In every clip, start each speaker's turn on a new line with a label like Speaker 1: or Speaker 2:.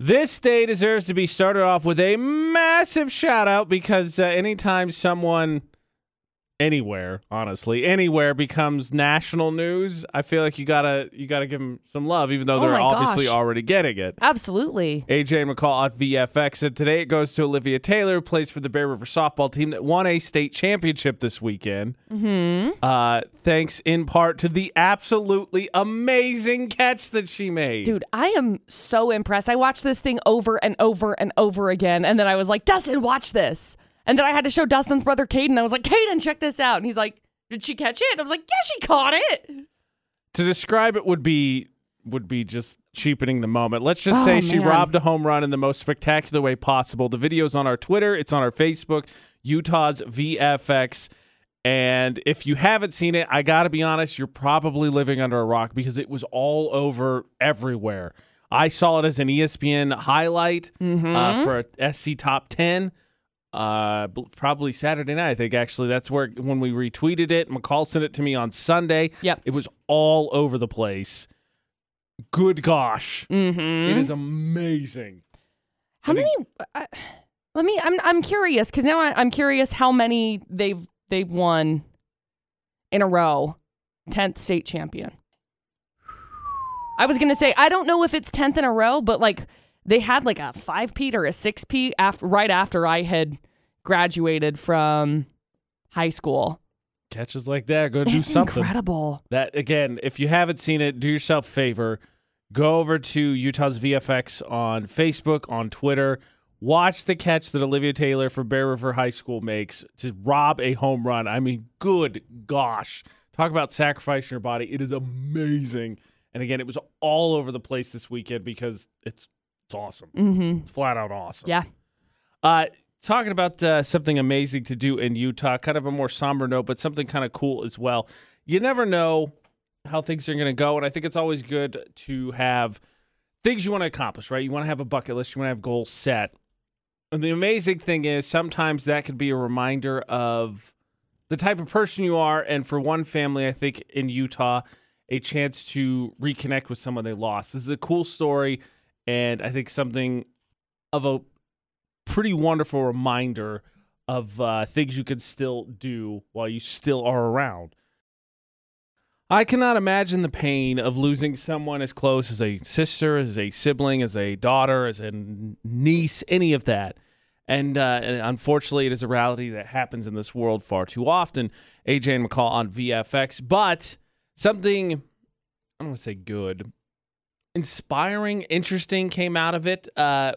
Speaker 1: This day deserves to be started off with a massive shout out because uh, anytime someone anywhere, honestly, anywhere becomes national news, I feel like you gotta you gotta give them some love, even though
Speaker 2: Oh
Speaker 1: they're
Speaker 2: my
Speaker 1: obviously
Speaker 2: gosh.
Speaker 1: already getting it.
Speaker 2: Absolutely.
Speaker 1: AJ and McCall at VFX, and today it goes to Olivia Taylor, who plays for the Bear River softball team that won a state championship this weekend. Mm-hmm. Uh, thanks in part to the absolutely amazing catch that she made.
Speaker 2: Dude, I am so impressed. I watched this thing over and over and over again. And then I was like, Dustin, watch this. And then I had to show Dustin's brother, Caden. I was like, Caden, check this out. And he's like, Did she catch it? And I was like, Yeah, she caught it.
Speaker 1: to describe it would be would be just cheapening the moment. Let's just say
Speaker 2: Oh,
Speaker 1: she
Speaker 2: man.
Speaker 1: robbed a home run in the most spectacular way possible. The video's on our Twitter, it's on our Facebook, Utah's VFX. And if you haven't seen it, I got to be honest, you're probably living under a rock because it was all over everywhere. I saw it as an ESPN highlight
Speaker 2: Mm-hmm.
Speaker 1: uh, for a SC Top 10. Uh, probably Saturday night. I think actually that's where when we retweeted it. McCall sent it to me on Sunday.
Speaker 2: Yep.
Speaker 1: It was all over the place. Good gosh,
Speaker 2: Mm-hmm.
Speaker 1: it is amazing.
Speaker 2: How
Speaker 1: I
Speaker 2: many? Uh, let me. I'm. I'm curious because now I, I'm curious how many they've they've won in a row. Tenth state champion. I was gonna say I don't know if it's tenth in a row, but like they had like a five peat or a six peat after right after I had graduated from high school.
Speaker 1: Catches like that, go do
Speaker 2: It's
Speaker 1: something.
Speaker 2: incredible.
Speaker 1: That again, if you haven't seen it, do yourself a favor. Go over to Utah's VFX on Facebook, on Twitter. Watch the catch that Olivia Taylor for Bear River High School makes to rob a home run. I mean, good gosh. Talk about sacrificing your body. It is amazing. And again, it was all over the place this weekend because it's it's awesome.
Speaker 2: Mm-hmm.
Speaker 1: It's flat out awesome.
Speaker 2: Yeah.
Speaker 1: Uh, talking about uh, something amazing to do in Utah, kind of a more somber note, but something kind of cool as well. You never know how things are going to go, and I think it's always good to have things you want to accomplish, right? You want to have a bucket list, you want to have goals set. And the amazing thing is sometimes that could be a reminder of the type of person you are. And for one family, I think in Utah, a chance to reconnect with someone they lost. This is a cool story, and I think something of a pretty wonderful reminder of uh, things you can still do while you still are around. I cannot imagine the pain of losing someone as close as a sister, as a sibling, as a daughter, as a niece, any of that. And, uh, unfortunately, it is a reality that happens in this world far too often. AJ and McCall on VFX, but something I don't want to say good, inspiring, interesting came out of it. Uh,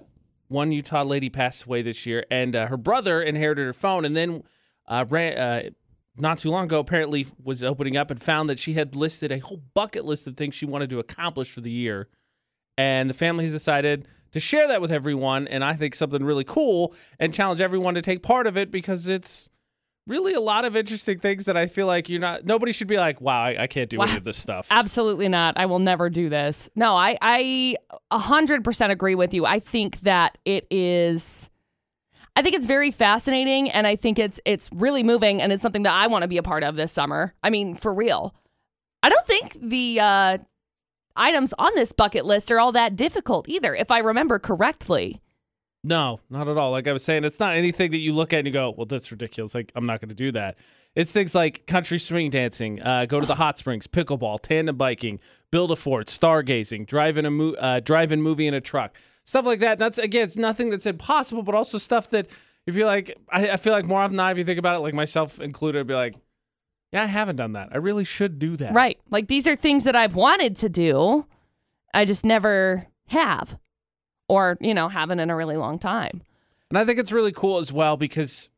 Speaker 1: one Utah lady passed away this year, and uh, her brother inherited her phone, and then uh, ran, uh, not too long ago, apparently was opening up and found that she had listed a whole bucket list of things she wanted to accomplish for the year, and the family has decided to share that with everyone, and I think something really cool, and challenge everyone to take part of it because it's really a lot of interesting things that I feel like you're not. Nobody should be like, "Wow, I, I can't do any of this stuff."
Speaker 2: Absolutely not. I will never do this. No, I I a hundred percent agree with you. I think that it is. I think it's very fascinating, and I think it's it's really moving, and it's something that I want to be a part of this summer. I mean, for real. I don't think the uh, items on this bucket list are all that difficult either, if I remember correctly.
Speaker 1: No, not at all. Like I was saying, it's not anything that you look at and you go, "Well, that's ridiculous." Like I'm not going to do that. It's things like country swing dancing, uh, go to the hot springs, pickleball, tandem biking, build a fort, stargazing, drive in a mo- uh, drive-in movie in a truck, stuff like that. That's again, it's nothing that's impossible, but also stuff that if you're like, I, I feel like more often than not, if you think about it, like myself included, I'd be like, "Yeah, I haven't done that. I really should do that."
Speaker 2: Right. Like these are things that I've wanted to do. I just never have. Or, you know, haven't in a really long time.
Speaker 1: And I think it's really cool as well because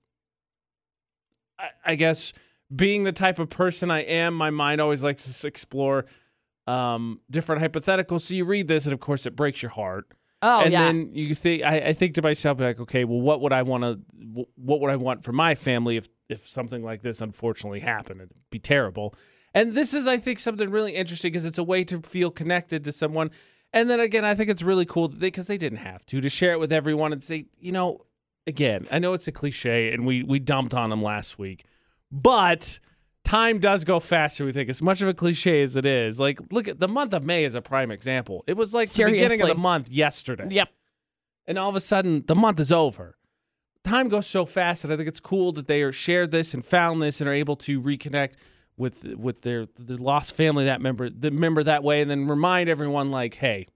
Speaker 1: I, I guess being the type of person I am, my mind always likes to explore um, different hypotheticals. So you read this, and of course, it breaks your heart.
Speaker 2: Oh,
Speaker 1: and
Speaker 2: yeah.
Speaker 1: then you think, I, I think to myself, like, okay, well, what would I want to, what would I want for my family if if something like this unfortunately happened? It'd be terrible. And this is, I think, something really interesting because it's a way to feel connected to someone. And then again, I think it's really cool that they because they didn't have to to share it with everyone and say, you know, again, I know it's a cliche and we we dumped on them last week, but time does go faster. We think as much of a cliche as it is. Like, look at the month of May is a prime example. It was like the beginning of the month yesterday.
Speaker 2: Yep.
Speaker 1: and all of a sudden the month is over. Time goes so fast, and I think it's cool that they are shared this and found this and are able to reconnect with with their the lost family that member the member that way, and then remind everyone like, hey,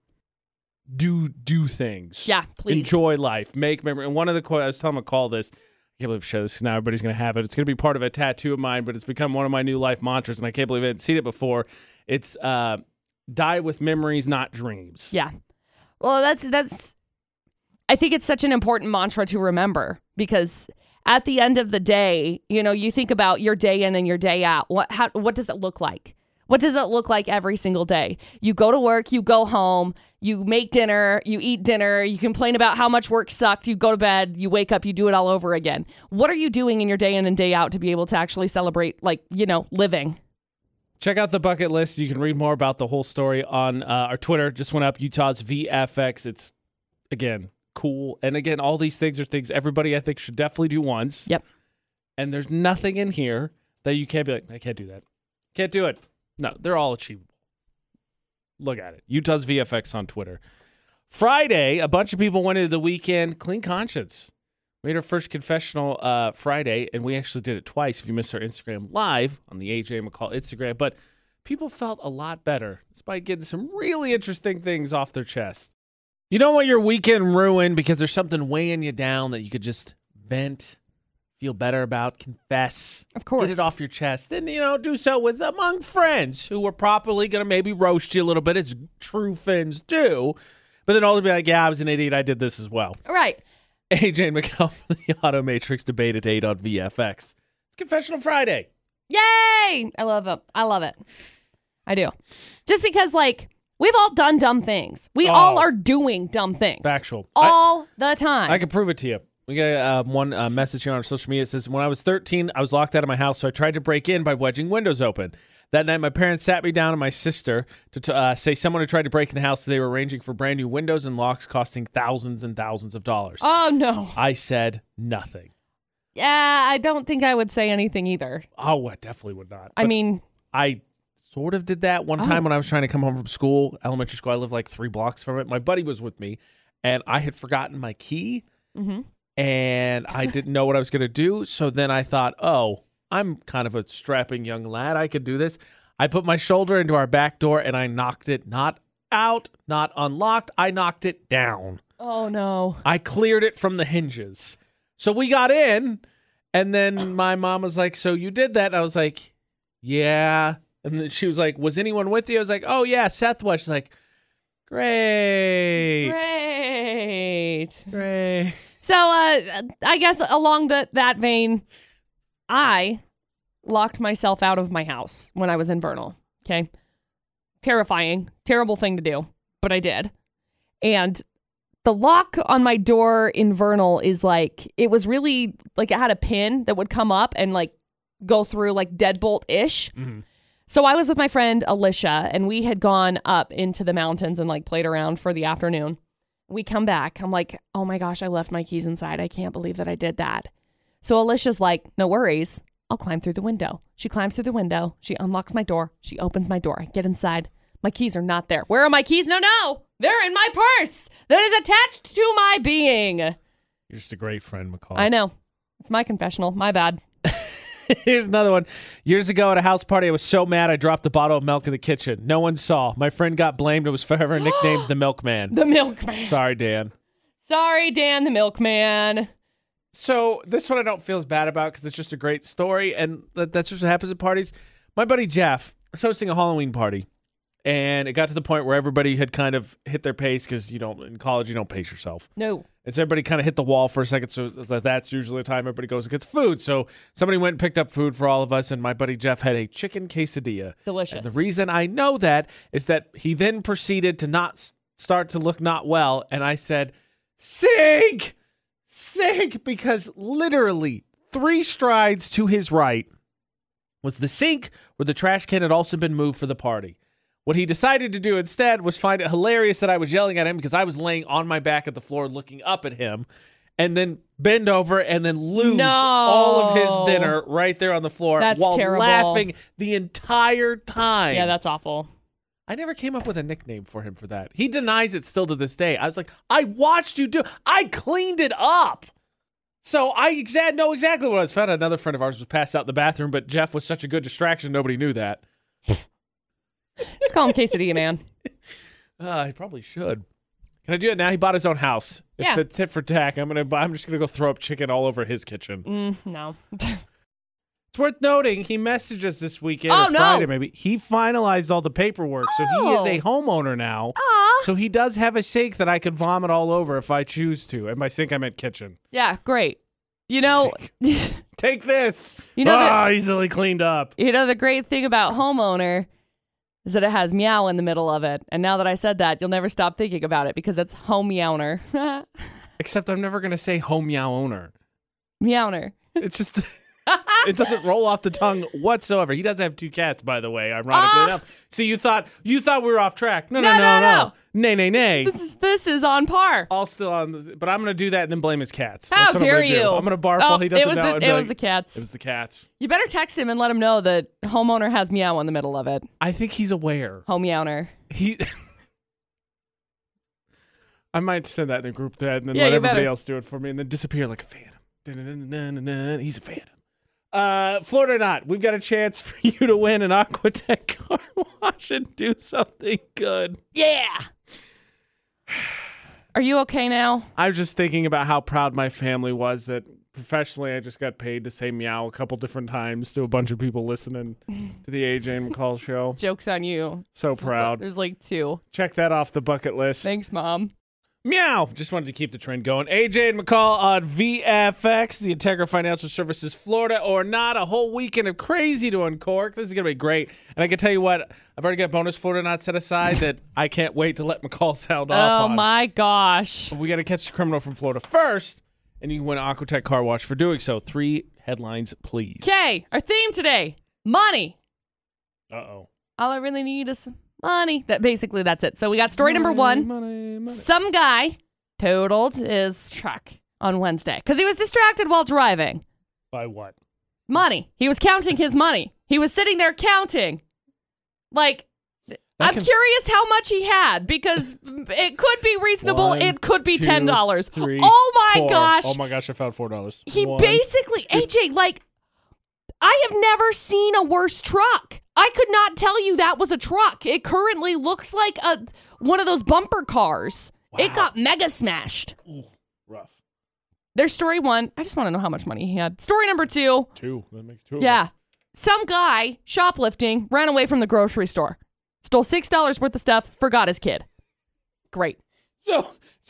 Speaker 1: do do things.
Speaker 2: Yeah, please.
Speaker 1: enjoy life, make memory. And one of the quotes I was telling to call this. I can't believe I show this 'cause now everybody's gonna have it. It's gonna be part of a tattoo of mine, but it's become one of my new life mantras, and I can't believe I hadn't seen it before. It's uh, die with memories, not dreams.
Speaker 2: Yeah. Well, that's that's I think it's such an important mantra to remember because at the end of the day, you know, you think about your day in and your day out. What how what does it look like? What does it look like every single day? You go to work, you go home, you make dinner, you eat dinner, you complain about how much work sucked, you go to bed, you wake up, you do it all over again. What are you doing in your day in and day out to be able to actually celebrate like, you know, living?
Speaker 1: Check out the bucket list. You can read more about the whole story on uh, our Twitter. Just went up Utah's VFX. It's again cool, and again, all these things are things everybody I think should definitely do once.
Speaker 2: Yep.
Speaker 1: And there's nothing in here that you can't be like, I can't do that. Can't do it. No, they're all achievable. Look at it. Utah's VFX on Twitter. Friday, a bunch of people went into the weekend clean conscience. We had our first confessional uh, Friday, and we actually did it twice. If you missed our Instagram live on the AJ McCall Instagram, but people felt a lot better despite getting some really interesting things off their chest. You don't want your weekend ruined because there's something weighing you down that you could just vent, feel better about, confess,
Speaker 2: Of course.
Speaker 1: get it off your chest, and you know do so with among friends who are properly going to maybe roast you a little bit as true friends do, but then all be like, "Yeah, I was an idiot. I did this as well."
Speaker 2: Right.
Speaker 1: AJ McCall for the Auto Matrix debate at eight on VFX. It's Confessional Friday.
Speaker 2: Yay! I love it. I love it. I do. Just because, like, we've all done dumb things. We
Speaker 1: Oh.
Speaker 2: all are doing dumb things.
Speaker 1: Factual. I-
Speaker 2: All the time.
Speaker 1: I can prove it to you. We got uh, one uh, message here on our social media. It says, When I was 13, I was locked out of my house, so I tried to break in by wedging windows open. That night, my parents sat me down and my sister to t- uh, say someone had tried to break in the house. So they were arranging for brand new windows and locks costing thousands and thousands of dollars.
Speaker 2: oh, no.
Speaker 1: I said nothing.
Speaker 2: Yeah, I don't think I would say anything either.
Speaker 1: Oh, I definitely would not.
Speaker 2: I
Speaker 1: But
Speaker 2: mean,
Speaker 1: I sort of did that one time when I was trying to come home from school, elementary school. I live like three blocks from it. My buddy was with me, and I had forgotten my key,
Speaker 2: Mhm.
Speaker 1: and I didn't know what I was going to do. So then I thought, oh, I'm kind of a strapping young lad. I could do this. I put my shoulder into our back door, and I knocked it not out, not unlocked. I knocked it down.
Speaker 2: oh, no.
Speaker 1: I cleared it from the hinges. So we got in, and then my mom was like, So you did that? And I was like, Yeah. And then she was like, Was anyone with you? I was like, Oh, yeah, Seth was. She's like, Great.
Speaker 2: Great.
Speaker 1: Great.
Speaker 2: So, uh, I guess along the, that vein, I locked myself out of my house when I was in Vernal. Okay. Terrifying, terrible thing to do, but I did. And the lock on my door in Vernal is like, it was really like it had a pin that would come up and like go through like deadbolt ish.
Speaker 1: Mhm.
Speaker 2: So I was with my friend Alicia and we had gone up into the mountains and like played around for the afternoon. We come back. I'm like, oh my gosh, I left my keys inside. I can't believe that I did that. So Alicia's like, no worries. I'll climb through the window. She climbs through the window. She unlocks my door. She opens my door. I get inside. My keys are not there. Where are my keys? No, no. They're in my purse that is attached to my being.
Speaker 1: You're just a great friend, McCall.
Speaker 2: I know. It's my confessional. My bad.
Speaker 1: Here's another one. Years ago at a house party, I was so mad I dropped a bottle of milk in the kitchen. No one saw. My friend got blamed and was forever nicknamed the milkman.
Speaker 2: The milkman.
Speaker 1: Sorry, Dan.
Speaker 2: Sorry, Dan the milkman.
Speaker 1: So this one I don't feel as bad about because it's just a great story, and that, that's just what happens at parties. My buddy Jeff was hosting a Halloween party, and it got to the point where everybody had kind of hit their pace because you don't in college you don't pace yourself,
Speaker 2: No.
Speaker 1: and so everybody kind of hit the wall for a second. So that's usually the time everybody goes and gets food. So somebody went and picked up food for all of us, and my buddy Jeff had a chicken quesadilla.
Speaker 2: Delicious.
Speaker 1: And the reason I know that is that he then proceeded to not start to look not well, and I said, "Sink, sink," because literally three strides to his right was the sink where the trash can had also been moved for the party. What he decided to do instead was find it hilarious that I was yelling at him because I was laying on my back at the floor looking up at him and then bend over and then lose
Speaker 2: No.
Speaker 1: all of his dinner right there on the floor
Speaker 2: That's
Speaker 1: while
Speaker 2: terrible.
Speaker 1: laughing the entire time.
Speaker 2: Yeah, that's awful.
Speaker 1: I never came up with a nickname for him for that. He denies it still to this day. I was like, I watched you do. I cleaned it up. So I exa- know exactly what I was. Found another friend of ours was passed out in the bathroom, but Jeff was such a good distraction, nobody knew that.
Speaker 2: Just call him Quesadilla Man.
Speaker 1: Uh, I probably should. Can I do it now? He bought his own house.
Speaker 2: Yeah.
Speaker 1: If it's tit for tack, I'm gonna. buy- I'm just gonna go throw up chicken all over his kitchen.
Speaker 2: Mm, no.
Speaker 1: It's worth noting he messaged us this weekend
Speaker 2: Oh,
Speaker 1: or
Speaker 2: no.
Speaker 1: Friday maybe. He finalized all the paperwork, so he is a
Speaker 2: Oh.
Speaker 1: homeowner now.
Speaker 2: Aw.
Speaker 1: So he does have a sink that I could vomit all over if I choose to. And by sink I meant kitchen.
Speaker 2: Yeah, great. You know,
Speaker 1: Take this.
Speaker 2: you know the
Speaker 1: ah, easily cleaned up.
Speaker 2: you know the great thing about homeowner is that it has meow in the middle of it. And now that I said that, you'll never stop thinking about it because it's home meowner.
Speaker 1: Except I'm never gonna say home meow owner.
Speaker 2: meowner.
Speaker 1: It's just it doesn't roll off the tongue whatsoever. He does have two cats, by the way, ironically
Speaker 2: Ah.
Speaker 1: enough. See, you thought you thought we were off track. No, no,
Speaker 2: No,
Speaker 1: no,
Speaker 2: no,
Speaker 1: no. Nay, nay, nay.
Speaker 2: This is this is on par.
Speaker 1: All still on the, but I'm gonna do that and then blame his cats.
Speaker 2: How
Speaker 1: That's what I'm
Speaker 2: dare
Speaker 1: do.
Speaker 2: you?
Speaker 1: I'm gonna barf
Speaker 2: Oh,
Speaker 1: while he doesn't
Speaker 2: it was
Speaker 1: know.
Speaker 2: the, it was
Speaker 1: like,
Speaker 2: the cats.
Speaker 1: It was the cats.
Speaker 2: You better text him and let him know that homeowner has meow in the middle of it.
Speaker 1: I think he's aware.
Speaker 2: Home meowner.
Speaker 1: He. I might send that in the group thread and then
Speaker 2: Yeah,
Speaker 1: let everybody
Speaker 2: better.
Speaker 1: else do it for me and then disappear like a phantom. He's a phantom. Uh, Florida or not, we've got a chance for you to win an Aquatech car wash and do something good.
Speaker 2: Yeah. Are you okay now?
Speaker 1: I was just thinking about how proud my family was that professionally I just got paid to say meow a couple different times to a bunch of people listening to the AJ and McCall show.
Speaker 2: Joke's on you.
Speaker 1: So proud.
Speaker 2: There's like two.
Speaker 1: Check that off the bucket list.
Speaker 2: Thanks, mom.
Speaker 1: Meow. Just wanted to keep the trend going. AJ and McCall on VFX, the Integra Financial Services, Florida or not. A whole weekend of crazy to uncork. This is going to be great. And I can tell you what, I've already got bonus Florida not set aside that I can't wait to let McCall sound off
Speaker 2: Oh
Speaker 1: on.
Speaker 2: my gosh.
Speaker 1: We got to catch the criminal from Florida first, and you can win an Aquatech car wash for doing so. Three headlines, please.
Speaker 2: Okay, our theme today money.
Speaker 1: Uh oh.
Speaker 2: All I really need is some money. That basically that's it. So we got story number one.
Speaker 1: Money, money.
Speaker 2: Some guy totaled his truck on Wednesday because he was distracted while driving.
Speaker 1: By what?
Speaker 2: Money. He was counting his money. He was sitting there counting. Like, I'm
Speaker 1: can-
Speaker 2: curious how much he had because it could be reasonable.
Speaker 1: One,
Speaker 2: it could be
Speaker 1: two,
Speaker 2: ten dollars. Oh my
Speaker 1: four.
Speaker 2: gosh!
Speaker 1: Oh my gosh! I found four dollars.
Speaker 2: he basically AJ like I have never seen a worse truck. I could not tell you that was a truck. It currently looks like a one of those bumper cars. It got mega smashed.
Speaker 1: rough.
Speaker 2: There's story one. I just want to know how much money he had. Story number two.
Speaker 1: Two. That makes two. Of
Speaker 2: Yeah. Some guy shoplifting ran away from the grocery store, stole $6 worth of stuff, forgot his kid. Great.
Speaker 1: So,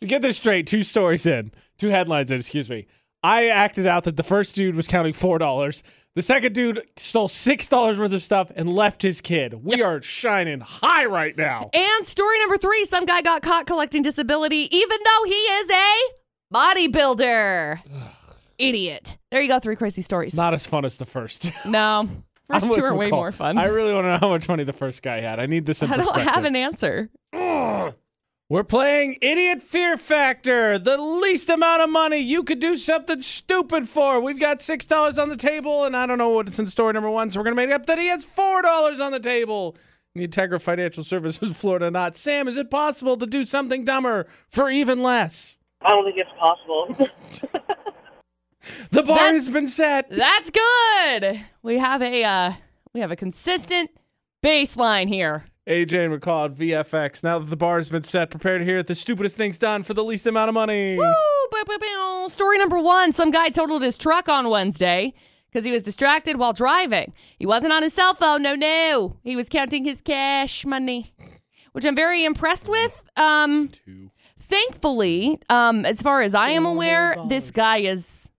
Speaker 1: to get this straight, two stories in, two headlines in, excuse me. I acted out that the first dude was counting four dollars. The second dude stole six dollars worth of stuff and left his kid. We are shining high right now.
Speaker 2: And story number three some guy got caught collecting disability, even though he is a bodybuilder. Idiot. There you go. Three crazy stories.
Speaker 1: Not as fun as the first.
Speaker 2: no. First
Speaker 1: I'm
Speaker 2: two are way more fun.
Speaker 1: I really want to know how much money the first guy had. I need this in
Speaker 2: I don't have an answer.
Speaker 1: We're playing Idiot Fear Factor. The least amount of money you could do something stupid for. We've got $6 on the table, and I don't know what's in story number one, so we're going to make it up that he has $4 on the table. The Integra Financial Services, Florida not. Sam, is it possible to do something dumber for even less?
Speaker 3: I don't think it's possible.
Speaker 1: The bar
Speaker 2: That's-
Speaker 1: has been set.
Speaker 2: That's good. We have a uh, we have a consistent baseline here.
Speaker 1: AJ and McCall at VFX. Now that the bar has been set, prepare to hear the stupidest things done for the least amount of money.
Speaker 2: Woo, bow, bow, bow. Story number one Some guy totaled his truck on Wednesday because he was distracted while driving. He wasn't on his cell phone. No, no. He was counting his cash money, which I'm very impressed with. Um,
Speaker 1: Two.
Speaker 2: thankfully, um, as far as I am aware, this guy is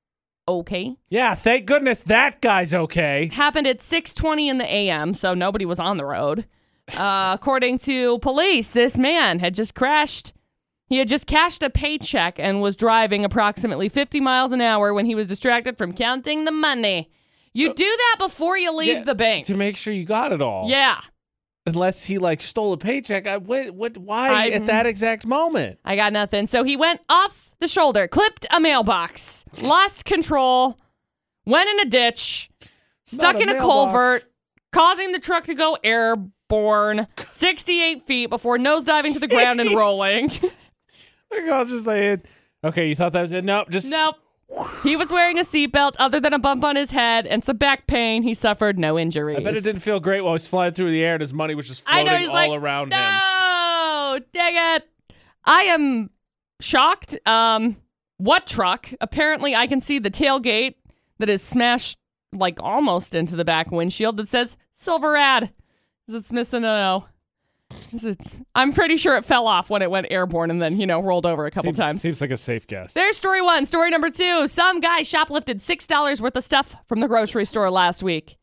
Speaker 2: okay.
Speaker 1: Yeah, thank goodness that guy's okay.
Speaker 2: Happened at 6:20 in the a.m., so nobody was on the road. Uh, according to police, this man had just crashed. He had just cashed a paycheck and was driving approximately 50 miles an hour when he was distracted from counting the money. You do that before you leave
Speaker 1: Yeah,
Speaker 2: the bank.
Speaker 1: To make sure you got it all.
Speaker 2: Yeah.
Speaker 1: unless he like stole a paycheck. I, what, what, why
Speaker 2: I-
Speaker 1: at that exact moment?
Speaker 2: I got nothing. So he went off the shoulder, clipped a mailbox, lost control, went in a ditch, stuck
Speaker 1: Not a
Speaker 2: in a
Speaker 1: mailbox.
Speaker 2: culvert, causing the truck to go air airborne 68 feet before nosediving to the ground and rolling.
Speaker 1: Like, I was just like, okay, you thought that was it? Nope, just
Speaker 2: nope. He was wearing a seatbelt other than a bump on his head and some back pain. He suffered no injuries.
Speaker 1: I bet it didn't feel great while he was flying through the air and his money was just
Speaker 2: I
Speaker 1: floating
Speaker 2: know he's
Speaker 1: all
Speaker 2: like,
Speaker 1: around him.
Speaker 2: no, dang it. I am shocked. Um, what truck? Apparently, I can see the tailgate that is smashed like almost into the back windshield that says Silverad. 'Cause It's missing an O. This is- I'm pretty sure it fell off when it went airborne and then, you know, rolled over a couple
Speaker 1: Seems,
Speaker 2: times.
Speaker 1: seems like a safe guess.
Speaker 2: There's story one. Story number two. Some guy shoplifted $6 worth of stuff from the grocery store last week.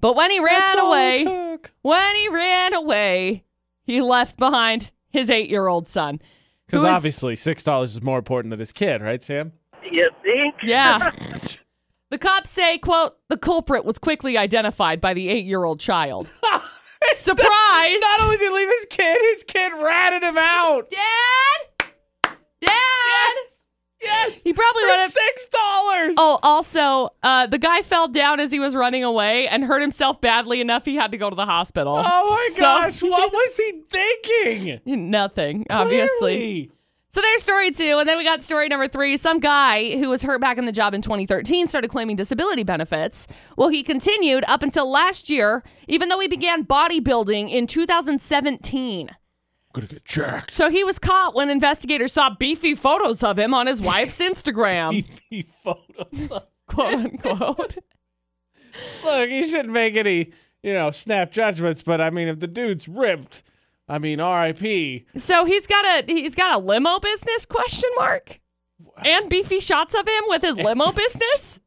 Speaker 2: But when he ran
Speaker 1: That's
Speaker 2: away,
Speaker 1: took.
Speaker 2: when he ran away, he left behind his eight year old son.
Speaker 1: Because obviously six dollars is more important than his kid, right, Sam?
Speaker 3: You think?
Speaker 2: Yeah. the cops say, quote, the culprit was quickly identified by the eight year old child. Surprise!
Speaker 1: Not only did he leave his kid, his kid ratted him out.
Speaker 2: Dad? Dad?
Speaker 1: Yes, yes.
Speaker 2: He probably would have.
Speaker 1: six dollars.
Speaker 2: Oh, also, uh, the guy fell down as he was running away and hurt himself badly enough he had to go to the hospital.
Speaker 1: Oh my
Speaker 2: So-
Speaker 1: gosh, what was he thinking?
Speaker 2: Nothing, obviously. So there's story two. And then we got story number three. Some guy who was hurt back in the job in 2013 started claiming disability benefits. Well, he continued up until last year, even though he began bodybuilding in 2017.
Speaker 1: Gonna get jacked.
Speaker 2: So he was caught when investigators saw beefy photos of him on his wife's Instagram,
Speaker 1: He photos.
Speaker 2: quote unquote.
Speaker 1: Look, he shouldn't make any, you know, snap judgments. But I mean, if the dude's ripped, I mean, R.I.P.
Speaker 2: So he's got a he's got a limo business question mark and beefy shots of him with his limo business.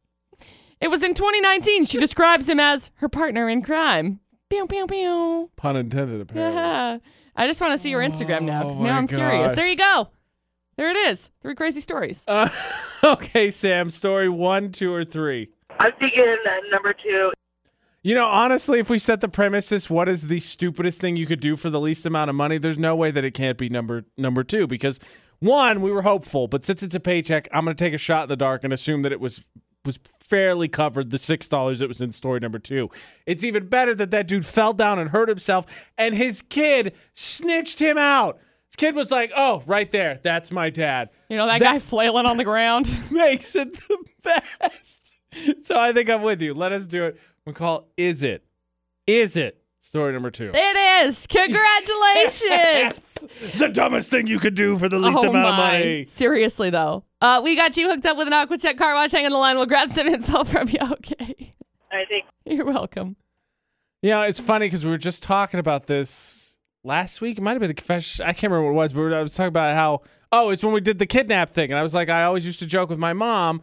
Speaker 2: It was in 2019. She describes him as her partner in crime. Pew pew pew.
Speaker 1: Pun intended, apparently.
Speaker 2: Yeah. I just want to see your Instagram now because
Speaker 1: Oh
Speaker 2: now I'm curious. There you go. There it is. Three crazy stories.
Speaker 1: Uh, okay, Sam. Story one, two, or three.
Speaker 3: I'm thinking uh, number two.
Speaker 1: You know, honestly, if we set the premises, what is the stupidest thing you could do for the least amount of money? There's no way that it can't be number number two because one, we were hopeful, but since it's a paycheck, I'm going to take a shot in the dark and assume that it was was fairly covered the six dollars that was in story number two. It's even better that that dude fell down and hurt himself, and his kid snitched him out. His kid was like, "Oh, right there, that's my dad."
Speaker 2: You know that,
Speaker 1: That-
Speaker 2: guy flailing on the ground.
Speaker 1: makes it the best. So I think I'm with you. Let us do it. McCall, is it? Is it? Story number two.
Speaker 2: it is. Congratulations.
Speaker 1: the dumbest thing you could do for the least
Speaker 2: oh
Speaker 1: amount of money.
Speaker 2: Seriously though. Uh, we got you hooked up with an Aquatech car wash. Hang on the line. We'll grab some info from you. Okay.
Speaker 3: I think
Speaker 2: You're welcome.
Speaker 1: You know, it's funny because we were just talking about this last week. It might have been a confession. I can't remember what it was, but I was talking about how, oh, it's when we did the kidnap thing. And I was like, I always used to joke with my mom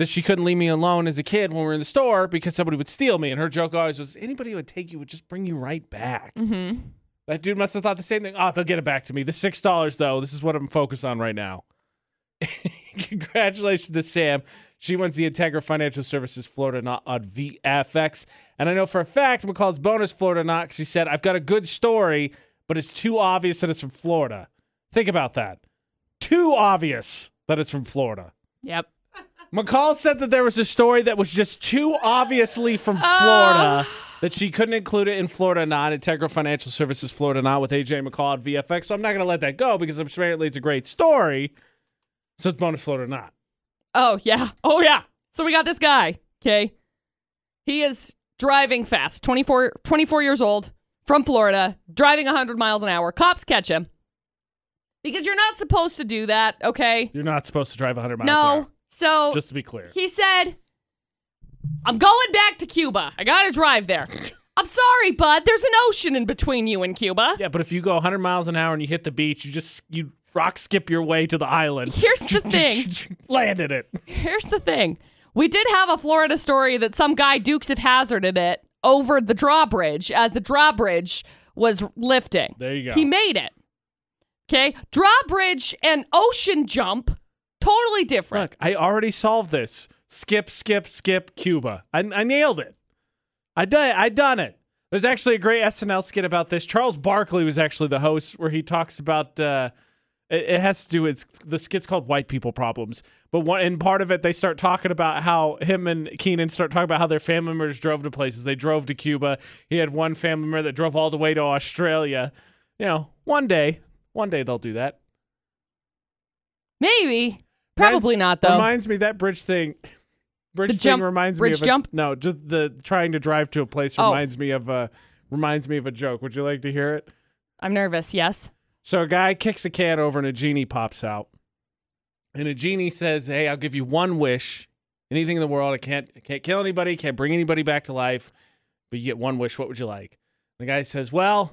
Speaker 1: that she couldn't leave me alone as a kid when we were in the store because somebody would steal me. And her joke always was, anybody who would take you would just bring you right back.
Speaker 2: Mm-hmm.
Speaker 1: That dude must have thought the same thing. Oh, they'll get it back to me. The six dollars though. This is what I'm focused on right now. Congratulations to Sam. She wins the Integra Financial Services Florida Not on VFX. And I know for a fact McCall's bonus Florida Not because she said, I've got a good story, but it's too obvious that it's from Florida. Think about that. Too obvious that it's from Florida.
Speaker 2: Yep.
Speaker 1: McCall said that there was a story that was just too obviously from Florida uh. that she couldn't include it in Florida Not. Integra Financial Services Florida Not with AJ McCall at VFX. So I'm not going to let that go because apparently it's a great story. So it's bonus Florida Not.
Speaker 2: Oh, yeah. Oh, yeah. So we got this guy, okay? He is driving fast, 24, 24 years old, from Florida, driving 100 miles an hour. Cops catch him. Because you're not supposed to do that, okay?
Speaker 1: You're not supposed to drive 100 miles an
Speaker 2: No. So
Speaker 1: Just to be clear.
Speaker 2: he said, I'm going back to Cuba. I got to drive there. I'm sorry, bud. There's an ocean in between you and Cuba.
Speaker 1: Yeah, but if you go 100 miles an hour and you hit the beach, you just you rock skip your way to the island.
Speaker 2: Here's the thing.
Speaker 1: Landed it.
Speaker 2: Here's the thing. We did have a Florida story that some guy Dukes of Hazzarded it over the drawbridge as the drawbridge was lifting.
Speaker 1: There you go.
Speaker 2: He made it. Okay? Drawbridge and ocean jump, totally different.
Speaker 1: Look, I already solved this. Skip, skip, skip, Cuba. I, I nailed it. I did. I done it. There's actually a great SNL skit about this. Charles Barkley was actually the host, where he talks about uh, It, it has to do with the skit's called White People Problems. But one in part of it, they start talking about how him and Kenan start talking about how their family members drove to places. They drove to Cuba. He had one family member that drove all the way to Australia. You know, one day, one day they'll do that.
Speaker 2: Maybe. Probably not though.
Speaker 1: Reminds me that bridge thing. Bridge
Speaker 2: The
Speaker 1: thing
Speaker 2: jump-
Speaker 1: reminds
Speaker 2: bridge
Speaker 1: me of a,
Speaker 2: jump?
Speaker 1: No, just the trying to drive to a place
Speaker 2: Oh.
Speaker 1: reminds me of a reminds me of a joke. Would you like to hear it?
Speaker 2: I'm nervous. Yes.
Speaker 1: So a guy kicks a can over and a genie pops out. And a genie says, Hey, I'll give you one wish. Anything in the world. I can't I can't kill anybody, can't bring anybody back to life. But you get one wish. What would you like? The guy says, Well,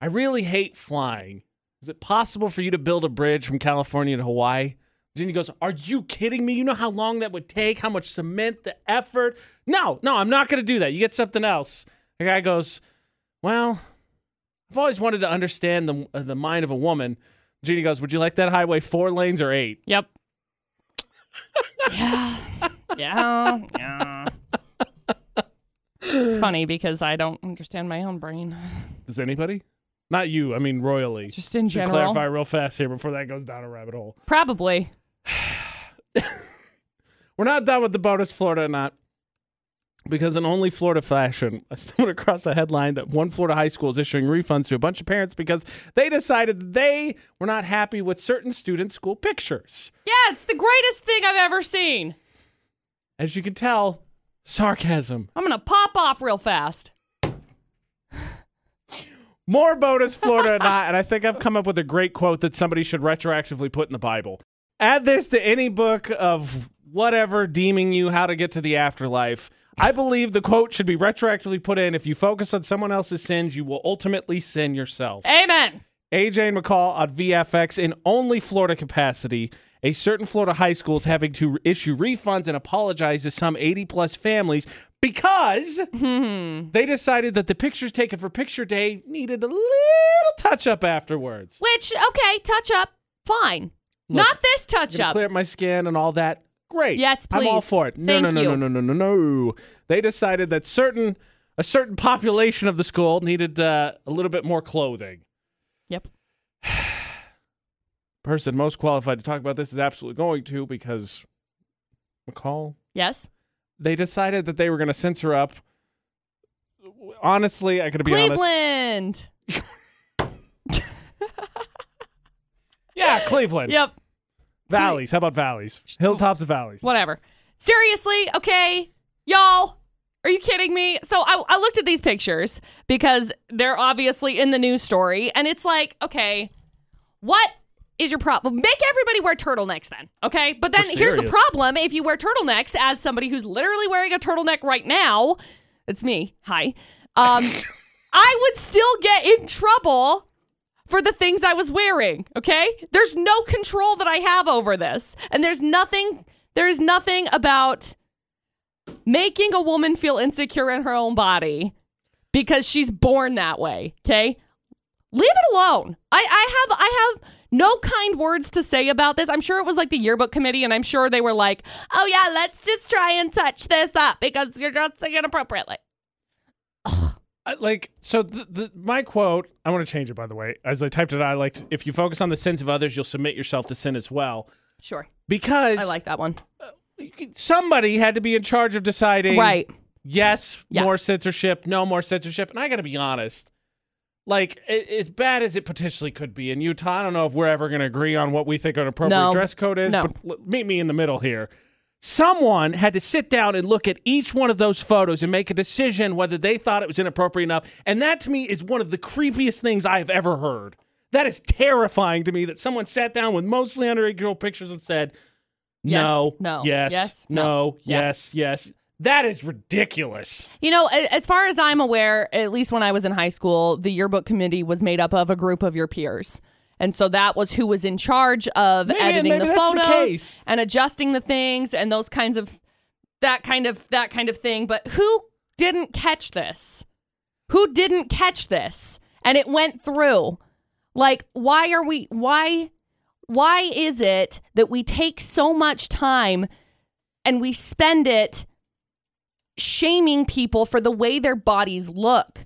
Speaker 1: I really hate flying. Is it possible for you to build a bridge from California to Hawaii? Genie goes, Are you kidding me? You know how long that would take, how much cement, the effort? No, no, I'm not going to do that. You get something else. The guy goes, Well, I've always wanted to understand the, uh, the mind of a woman. Genie goes, Would you like that highway four lanes or eight?
Speaker 2: Yep. yeah. Yeah. Yeah. It's funny because I don't understand my own brain.
Speaker 1: Does anybody? Not you. I mean, royally.
Speaker 2: Just in
Speaker 1: Should
Speaker 2: general.
Speaker 1: clarify real fast here before that goes down a rabbit hole.
Speaker 2: Probably.
Speaker 1: We're not done with the bonus, Florida or not. Because in only Florida fashion, I stumbled across a headline that one Florida high school is issuing refunds to a bunch of parents because they decided they were not happy with certain students' school pictures.
Speaker 2: Yeah, it's the greatest thing I've ever seen.
Speaker 1: As you can tell, sarcasm.
Speaker 2: I'm gonna pop off real fast.
Speaker 1: More bonus, Florida or not. And I think I've come up with a great quote that somebody should retroactively put in the Bible. Add this to any book of whatever deeming you how to get to the afterlife. I believe the quote should be retroactively put in if you focus on someone else's sins, you will ultimately sin yourself.
Speaker 2: Amen.
Speaker 1: AJ and McCall on VFX in only Florida capacity. A certain Florida high school is having to issue refunds and apologize to some 80 plus families because they decided that the pictures taken for picture day needed a little touch up afterwards.
Speaker 2: Which, okay, touch up, fine.
Speaker 1: Look,
Speaker 2: Not this touch up.
Speaker 1: clear up my skin and all that. Great.
Speaker 2: Yes, please.
Speaker 1: I'm all for it. No,
Speaker 2: Thank
Speaker 1: no, no,
Speaker 2: you.
Speaker 1: no, no, no, no, no. They decided that certain a certain population of the school needed uh, a little bit more clothing.
Speaker 2: Yep.
Speaker 1: person most qualified to talk about this is absolutely going to because McCall,
Speaker 2: Yes.
Speaker 1: they decided that they were going to censor up. Honestly, I gotta be honest.
Speaker 2: Cleveland.
Speaker 1: Yeah, Cleveland.
Speaker 2: Yep.
Speaker 1: Valleys. How about valleys? Hilltops of valleys.
Speaker 2: Whatever. Seriously, okay, y'all. Are you kidding me? So I, I looked at these pictures because they're obviously in the news story, and it's like, okay, what is your problem? Make everybody wear turtlenecks then, okay? But then
Speaker 1: We're
Speaker 2: here's the
Speaker 1: serious.
Speaker 2: problem: if you wear turtlenecks, as somebody who's literally wearing a turtleneck right now, it's me. Hi. Um, I would still get in trouble for the things I was wearing, okay? There's no control that I have over this. And there's nothing there's nothing about making a woman feel insecure in her own body because she's born that way, okay? Leave it alone. I I have I have no kind words to say about this. I'm sure it was like the yearbook committee and I'm sure they were like, "Oh yeah, let's just try and touch this up because you're dressing inappropriately."
Speaker 1: I- like so the, the my quote i want to change it by the way as i typed it out i liked if you focus on the sins of others you'll submit yourself to sin as well
Speaker 2: Sure.
Speaker 1: because
Speaker 2: I like that one.
Speaker 1: somebody had to be in charge of deciding
Speaker 2: Right.
Speaker 1: yes
Speaker 2: Yeah.
Speaker 1: more censorship no more censorship and i gotta be honest like a- as bad as it potentially could be in utah i don't know if we're ever going to agree on what we think an appropriate
Speaker 2: No.
Speaker 1: dress code is
Speaker 2: No.
Speaker 1: but l- meet me in the middle here someone had to sit down and look at each one of those photos and make a decision whether they thought it was inappropriate enough. And that to me is one of the creepiest things i have ever heard. That is terrifying to me that someone sat down with mostly underage girl pictures and said
Speaker 2: Yes,
Speaker 1: no
Speaker 2: no,
Speaker 1: yes
Speaker 2: yes,
Speaker 1: no,
Speaker 2: no. Yeah.
Speaker 1: yes yes. That is ridiculous.
Speaker 2: You know, as far as I'm aware, at least when I was in high school, the yearbook committee was made up of a group of your peers. And so that was who was in charge of
Speaker 1: Maybe-
Speaker 2: editing
Speaker 1: maybe
Speaker 2: the
Speaker 1: the
Speaker 2: photos
Speaker 1: case.
Speaker 2: and adjusting the things and those kinds of that kind of that kind of thing. But who didn't catch this? Who didn't catch this? And it went through. Like, why are we why why is it that we take so much time and we spend it shaming people for the way their bodies look,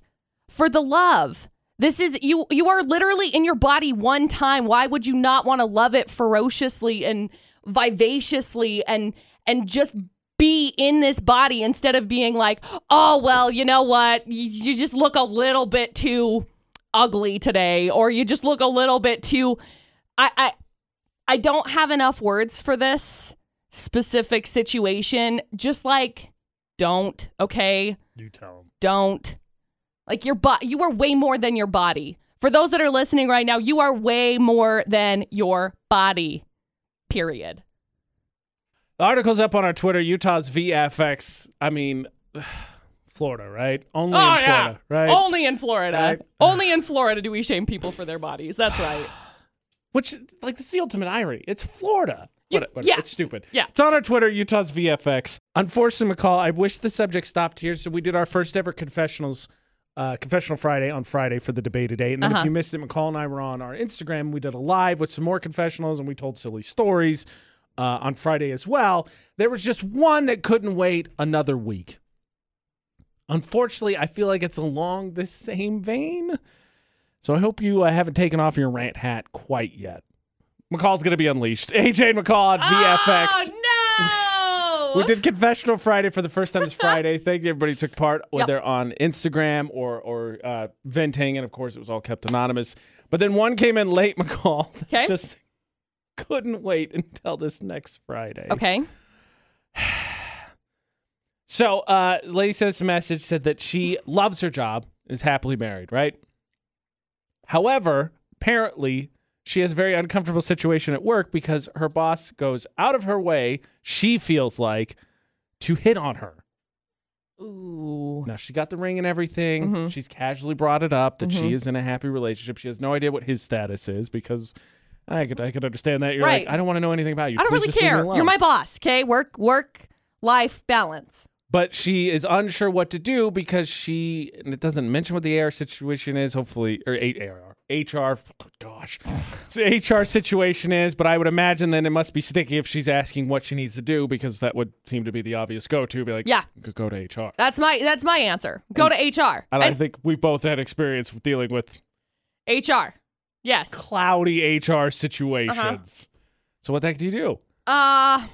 Speaker 2: for the love This is you you are literally in your body one time. Why would you not want to love it ferociously and vivaciously and and just be in this body instead of being like, "Oh, well, you know what? You, you just look a little bit too ugly today or you just look a little bit too I I I don't have enough words for this specific situation. Just like don't, okay?
Speaker 1: You tell them.
Speaker 2: don't like your body you are way more than your body for those that are listening right now you are way more than your body period
Speaker 1: The article's up on our Twitter. Utah's VFX. I mean, Florida, right? Only
Speaker 2: oh
Speaker 1: in
Speaker 2: yeah
Speaker 1: Florida, right?
Speaker 2: only in florida
Speaker 1: Right.
Speaker 2: only in florida do we shame people for their bodies that's right
Speaker 1: Which, like, this is the ultimate irony. It's Florida.
Speaker 2: You-
Speaker 1: What- what-
Speaker 2: yeah.
Speaker 1: It's stupid.
Speaker 2: Yeah.
Speaker 1: It's on our Twitter, Utah's VFX. Unfortunately, McCall, I wish the subject stopped here. So we did our first ever confessionals, uh, Confessional Friday on Friday for the debate today. And then if
Speaker 2: Uh-huh.
Speaker 1: you missed it, McCall and I were on our Instagram. We did a live with some more confessionals and we told silly stories uh, on Friday as well. There was just one that couldn't wait another week. Unfortunately, I feel like it's along the same vein. So I hope you uh, haven't taken off your rant hat quite yet. McCall's going to be unleashed. AJ McCall VFX.
Speaker 2: oh no
Speaker 1: We did confessional Friday for the first time this Friday. Thank you, everybody who took part,
Speaker 2: Yep.
Speaker 1: whether on Instagram or or uh, venting, and of course it was all kept anonymous. But then one came in late, McCall.
Speaker 2: Okay.
Speaker 1: Just couldn't wait until this next Friday.
Speaker 2: okay
Speaker 1: So, uh, lady sent us a message said that she loves her job, is happily married, right? However, apparently, she has a very uncomfortable situation at work because her boss goes out of her way, she feels like, to hit on her.
Speaker 2: ooh
Speaker 1: Now, she got the ring and everything.
Speaker 2: Mhm.
Speaker 1: She's casually brought it up that
Speaker 2: Mhm.
Speaker 1: she is in a happy relationship. She has no idea what his status is because I could, I could understand that. You're
Speaker 2: Right.
Speaker 1: like, I don't want to know anything about you.
Speaker 2: i don't
Speaker 1: Please
Speaker 2: really
Speaker 1: just leave me
Speaker 2: care you're my boss okay work work life balance
Speaker 1: but she is unsure what to do because she and it doesn't mention what the AR situation is. Hopefully, or AR HR. Gosh, so HR situation is. But I would imagine then it must be sticky if she's asking what she needs to do because that would seem to be the obvious go-to. Be like,
Speaker 2: Yeah.
Speaker 1: go- go to HR.
Speaker 2: that's my that's my answer go to hr
Speaker 1: And I think we both had experience with dealing with
Speaker 2: hr yes
Speaker 1: cloudy HR situations. So what the heck do you do?
Speaker 2: Uh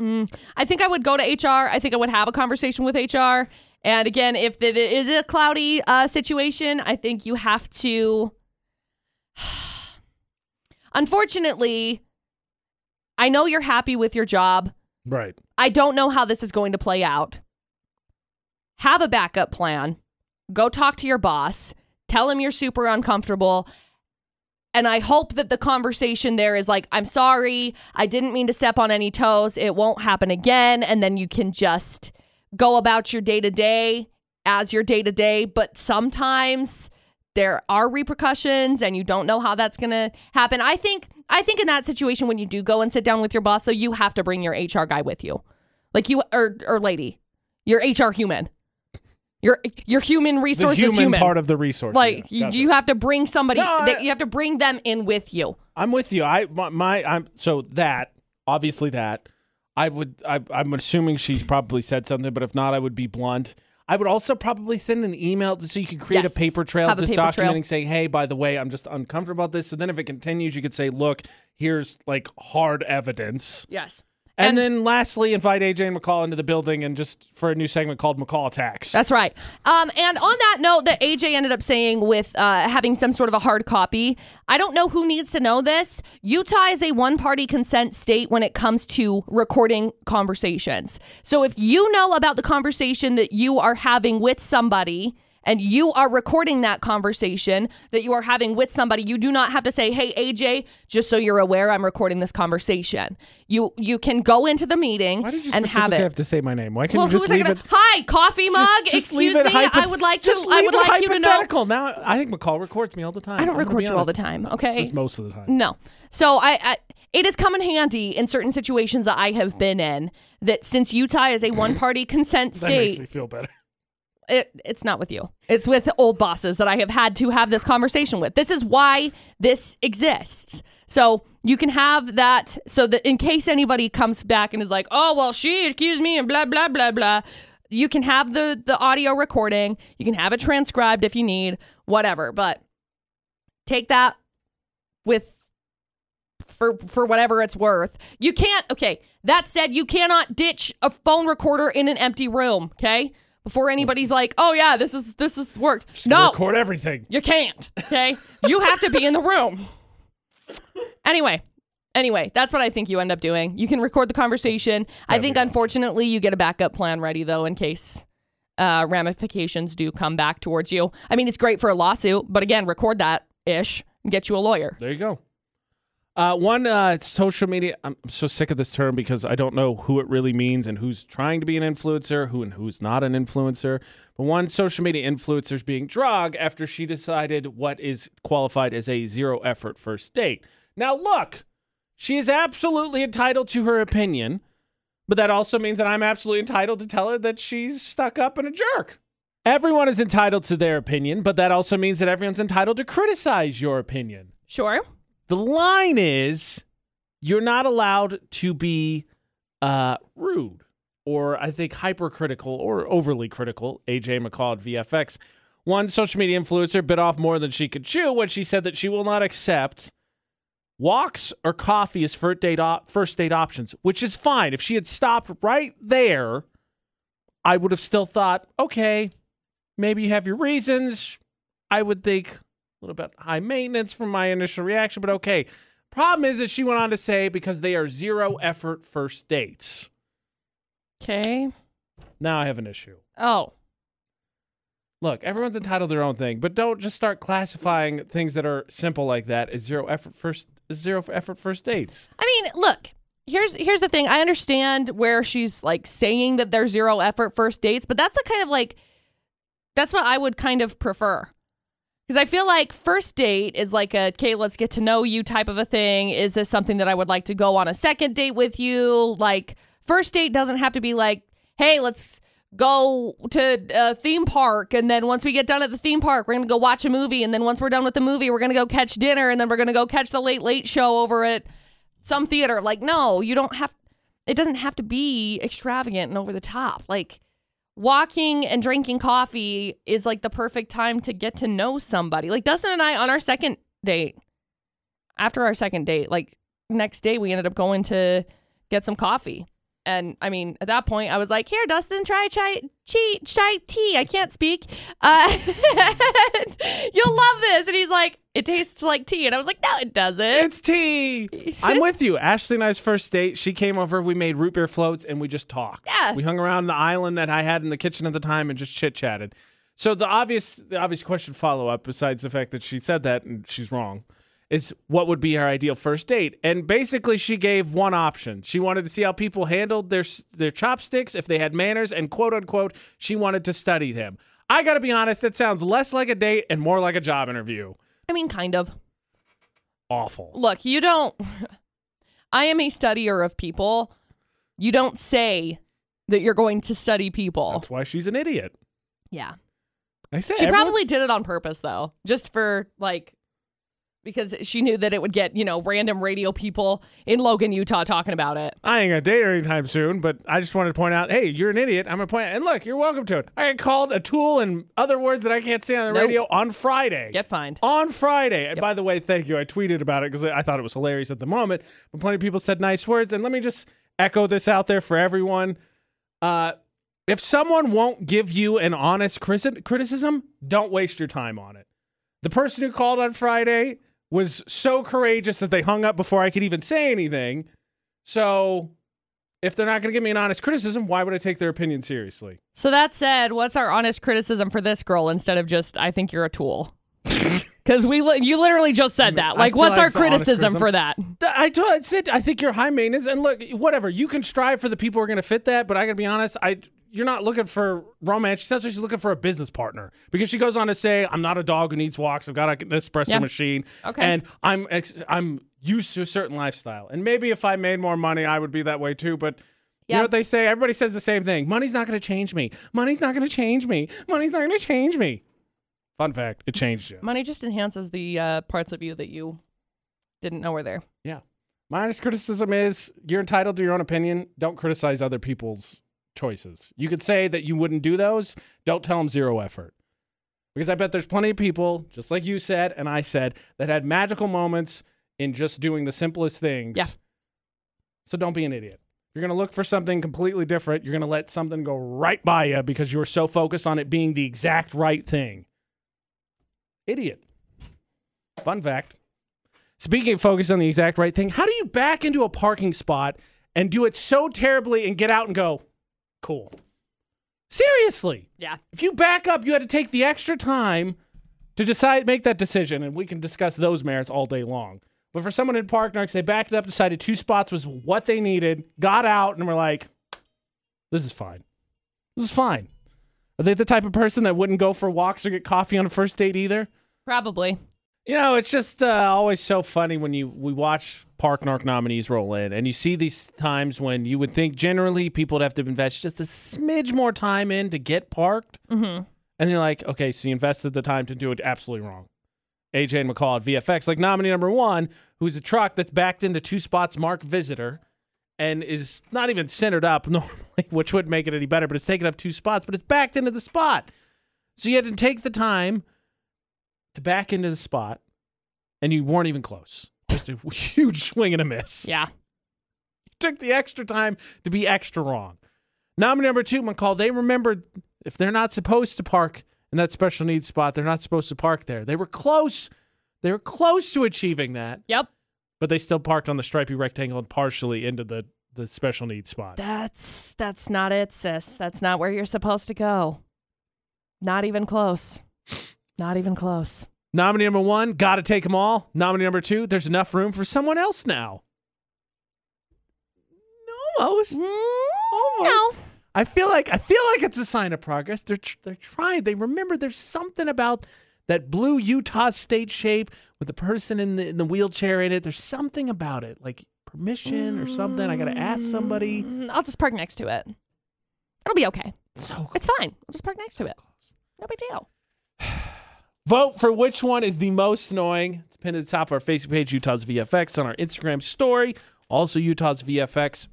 Speaker 2: mm, I think I would go to HR. I think I would have a conversation with HR. And again, if it is a cloudy uh, situation, I think you have to. Unfortunately, I know you're happy with your job.
Speaker 1: Right.
Speaker 2: I don't know how this is going to play out. Have a backup plan. Go talk to your boss. Tell him you're super uncomfortable. And I hope that the conversation there is like, I'm sorry. I didn't mean to step on any toes. It won't happen again. And then you can just go about your day to day as your day to day. But sometimes there are repercussions and you don't know how that's going to happen. I think I think in that situation when you do go and sit down with your boss though, you have to bring your HR guy with you. Like you or or lady. Your HR human. Your your human
Speaker 1: The
Speaker 2: resources
Speaker 1: human, part of the resource.
Speaker 2: like
Speaker 1: yeah,
Speaker 2: you, you have to bring somebody
Speaker 1: No, I-
Speaker 2: that you have to bring them in with you.
Speaker 1: I'm with you. I my, my I'm so that obviously that I would I, I'm assuming she's probably said something, but if not, I would be blunt. I would also probably send an email so you can create
Speaker 2: Yes.
Speaker 1: a paper trail,
Speaker 2: a
Speaker 1: just
Speaker 2: paper trail.
Speaker 1: documenting, saying, "Hey, by the way, I'm just uncomfortable about this." So then, if it continues, you could say, "Look, here's like hard evidence."
Speaker 2: Yes.
Speaker 1: And,
Speaker 2: And-
Speaker 1: then lastly, invite AJ and McCall into the building and just for a new segment called McCall Attacks.
Speaker 2: That's right. Um, and on that note, that AJ ended up saying with uh, having some sort of a hard copy, I don't know who needs to know this. Utah is a one party consent state when it comes to recording conversations. So if you know about the conversation that you are having with somebody, and you are recording that conversation that you are having with somebody you do not have to say hey aj just so you're aware i'm recording this conversation you you can go into the meeting
Speaker 1: Why did you
Speaker 2: and have it
Speaker 1: have to say my name? Why can't
Speaker 2: well,
Speaker 1: you just leave
Speaker 2: gonna?
Speaker 1: it?
Speaker 2: Hi, coffee mug.
Speaker 1: Just- just
Speaker 2: Excuse me.
Speaker 1: hypo-
Speaker 2: I would like to. I would like you to know.
Speaker 1: Now, I think McCall records me all the time.
Speaker 2: I don't
Speaker 1: I'm
Speaker 2: record you all the time. Okay.
Speaker 1: Just most of the time.
Speaker 2: No. So I, I it has come in handy in certain situations that I have been in that since Utah is a one party consent state,
Speaker 1: That makes me feel better.
Speaker 2: It, it's not with you. It's with old bosses that I have had to have this conversation with. This is why this exists. So you can have that so that in case anybody comes back and is like, oh, well, she accused me and blah, blah, blah, blah. you can have the the audio recording, you can have it transcribed if you need, whatever. But take that with for for whatever it's worth. You can't. Okay. That said, you cannot ditch a phone recorder in an empty room. Okay. Before anybody's like, "Oh yeah, this is this is worked."
Speaker 1: Just
Speaker 2: No,
Speaker 1: record everything.
Speaker 2: you can't. Okay. you have to be in the room. Anyway. Anyway, that's what I think you end up doing. You can record the conversation. I think, unfortunately, you get a backup plan ready, though, in case uh, ramifications do come back towards you. I mean, it's great for a lawsuit, but again, record that ish and get you a lawyer.
Speaker 1: There you go. Uh, one uh, social media. I'm so sick of this term because I don't know who it really means and who's trying to be an influencer, who and who's not an influencer. But one social media influencer is being dragged after she decided what is qualified as a zero effort first date. Now, look, she is absolutely entitled to her opinion, but that also means that I'm absolutely entitled to tell her that she's stuck up and a jerk. Everyone is entitled to their opinion, but that also means that everyone's entitled to criticize your opinion.
Speaker 2: Sure.
Speaker 1: The line is you're not allowed to be uh, rude or I think hypercritical or overly critical. AJ McCall at VFX. One social media influencer bit off more than she could chew when she said that she will not accept walks or coffee as first date, op- first date options, which is fine. If she had stopped right there, I would have still thought, okay, maybe you have your reasons. I would think little bit high maintenance from my initial reaction, but okay. Problem is that she went on to say because they are zero effort first dates.
Speaker 2: Okay.
Speaker 1: Now I have an issue.
Speaker 2: Oh.
Speaker 1: Look, everyone's entitled to their own thing, but don't just start classifying things that are simple like that as zero effort first zero effort first dates.
Speaker 2: I mean, look. Here's here's the thing. I understand where she's like saying that there's zero effort first dates, but that's the kind of like that's what I would kind of prefer. Because I feel like first date is like a okay, let's get to know you type of a thing. Is this something that I would like to go on a second date with you? Like first date doesn't have to be like, hey, let's go to a theme park and then once we get done at the theme park we're going to go watch a movie and then once we're done with the movie we're going to go catch dinner and then we're going to go catch the late late show over at some theater like no you don't have it doesn't have to be extravagant and over the top like walking and drinking coffee is like the perfect time to get to know somebody like dustin and i on our second date after our second date like next day we ended up going to get some coffee and I mean, at that point, I was like, "Here, Dustin, try chai, chai, chai tea. I can't speak. Uh, you'll love this." And he's like, "It tastes like tea," and I was like, "No, it doesn't."
Speaker 1: It's tea. I'm with you. Ashley and I's first date, she came over, we made root beer floats, and we just talked.
Speaker 2: Yeah.
Speaker 1: We hung around the island that I had in the kitchen at the time and just chit chatted. So the obvious the obvious question follow up, besides the fact that she said that and she's wrong, is what would be her ideal first date? And basically she gave one option. She wanted to see how people handled their their chopsticks, if they had manners, and quote unquote, she wanted to study them. I gotta be honest, that sounds less like a date and more like a job interview.
Speaker 2: I mean, kind of.
Speaker 1: Awful.
Speaker 2: Look, you don't. I am a studier of people. You don't say that you're going to study people.
Speaker 1: That's why she's an idiot.
Speaker 2: yeah.
Speaker 1: I said
Speaker 2: She
Speaker 1: everyone-
Speaker 2: probably did it on purpose, though, just for like, because she knew that it would get, you know, random radio people in Logan, Utah talking about it.
Speaker 1: I ain't gonna date her anytime soon, but I just wanted to point out, hey, you're an idiot. I'm gonna point out, and look, you're welcome to it. I got called a tool and other words that I can't say on the
Speaker 2: Nope.
Speaker 1: radio on Friday.
Speaker 2: Get fined.
Speaker 1: On Friday. And by the way, thank you. I tweeted about it because I thought it was hilarious at the moment. But plenty of people said nice words. And let me just echo this out there for everyone. Uh, if someone won't give you an honest criticism, don't waste your time on it. The person who called on Friday was so courageous that they hung up before I could even say anything. So if they're not going to give me an honest criticism, why would I take their opinion seriously?
Speaker 2: So that said, what's our honest criticism for this girl instead of just I think you're a tool? Because we li- you literally just said that. Like, what's
Speaker 1: like
Speaker 2: our
Speaker 1: it's an honest
Speaker 2: criticism
Speaker 1: criticism.
Speaker 2: for that?
Speaker 1: Th- I told I said I think you're high maintenance, and look, whatever you can strive for the people who are going to fit that, but I got to be honest, I you're not looking for romance. She says she's looking for a business partner because she goes on to say, "I'm not a dog who needs walks. I've got an espresso
Speaker 2: Yeah.
Speaker 1: machine,
Speaker 2: Okay.
Speaker 1: and I'm ex- I'm used to a certain lifestyle. And maybe if I made more money, I would be that way too. But you know what they say? Everybody says the same thing. Money's not going to change me. Money's not going to change me. Money's not going to change me. Fun fact: it changed you.
Speaker 2: Money just enhances the uh, parts of you that you didn't know were there.
Speaker 1: Yeah. My honest criticism is you're entitled to your own opinion. Don't criticize other people's choices. You could say that you wouldn't do those. Don't tell them zero effort. Because I bet there's plenty of people, just like you said and I said, that had magical moments in just doing the simplest things.
Speaker 2: Yeah.
Speaker 1: So don't be an idiot. You're going to look for something completely different. You're going to let something go right by you because you were so focused on it being the exact right thing. Idiot. Fun fact. Speaking of focus on the exact right thing, how do you back into a parking spot and do it so terribly and get out and go, cool? Seriously.
Speaker 2: Yeah.
Speaker 1: If you back up, you had to take the extra time to decide, make that decision, and we can discuss those merits all day long. But for someone in Park Narcs, they backed up, decided two spots was what they needed, got out, and were like, this is fine. This is fine. Are they the type of person that wouldn't go for walks or get coffee on a first date either?
Speaker 2: Probably.
Speaker 1: You know, it's just uh, always so funny when you we watch Park Narc nominees roll in, and you see these times when you would think generally people would have to invest just a smidge more time in to get parked,
Speaker 2: Mm-hmm.
Speaker 1: and you're like, okay, so you invested the time to do it absolutely wrong. AJ and McCall at VFX, like nominee number one, who's a truck that's backed into two spots, Mark Visitor, and is not even centered up normally, which wouldn't make it any better, but it's taken up two spots, but it's backed into the spot. So you had to take the time back into the spot, and you weren't even close. Just a huge swing and a miss.
Speaker 2: Yeah.
Speaker 1: Took the extra time to be extra wrong. Nominee number two, McCall, they remembered if they're not supposed to park in that special needs spot, they're not supposed to park there. They were close. They were close to achieving that,
Speaker 2: Yep.
Speaker 1: but they still parked on the stripy rectangle and partially into the, the special needs spot.
Speaker 2: That's that's not it, sis. That's not where you're supposed to go. Not even close. Not even close.
Speaker 1: Nominee number one, gotta take them all. Nominee number two, there's enough room for someone else now. Almost.
Speaker 2: Mm, no.
Speaker 1: I feel like I feel like it's a sign of progress. They're tr- they're trying. They remember there's something about that blue Utah state shape with the person in the in the wheelchair in it. There's something about it, like permission or something. I gotta ask somebody.
Speaker 2: Mm, I'll just park next to it. It'll be okay.
Speaker 1: So
Speaker 2: It's fine. I'll just park next to it. No big deal.
Speaker 1: Vote for which one is the most annoying. It's pinned at the top of our Facebook page, Utah's VFX, on our Instagram story. Also, Utah's VFX.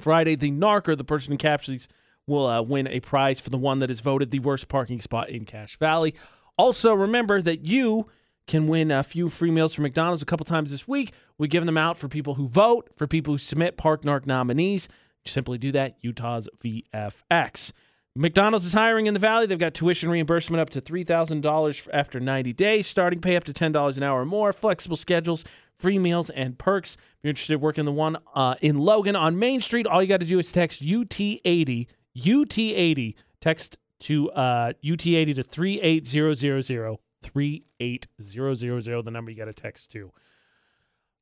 Speaker 1: Friday, the narker, the person who captures, will uh, win a prize for the one that is voted the worst parking spot in Cache Valley. Also, remember that you can win a few free meals from McDonald's a couple times this week. We give them out for people who vote, for people who submit Park Narc nominees. Simply do that, Utah's VFX. McDonald's is hiring in the Valley. They've got tuition reimbursement up to $3,000 after 90 days, starting pay up to $10 an hour or more, flexible schedules, free meals, and perks. If you're interested in working the one uh, in Logan on Main Street, all you got to do is text UT80, UT80, text to uh, UT80 to 38000, 38000, the number you got to text to.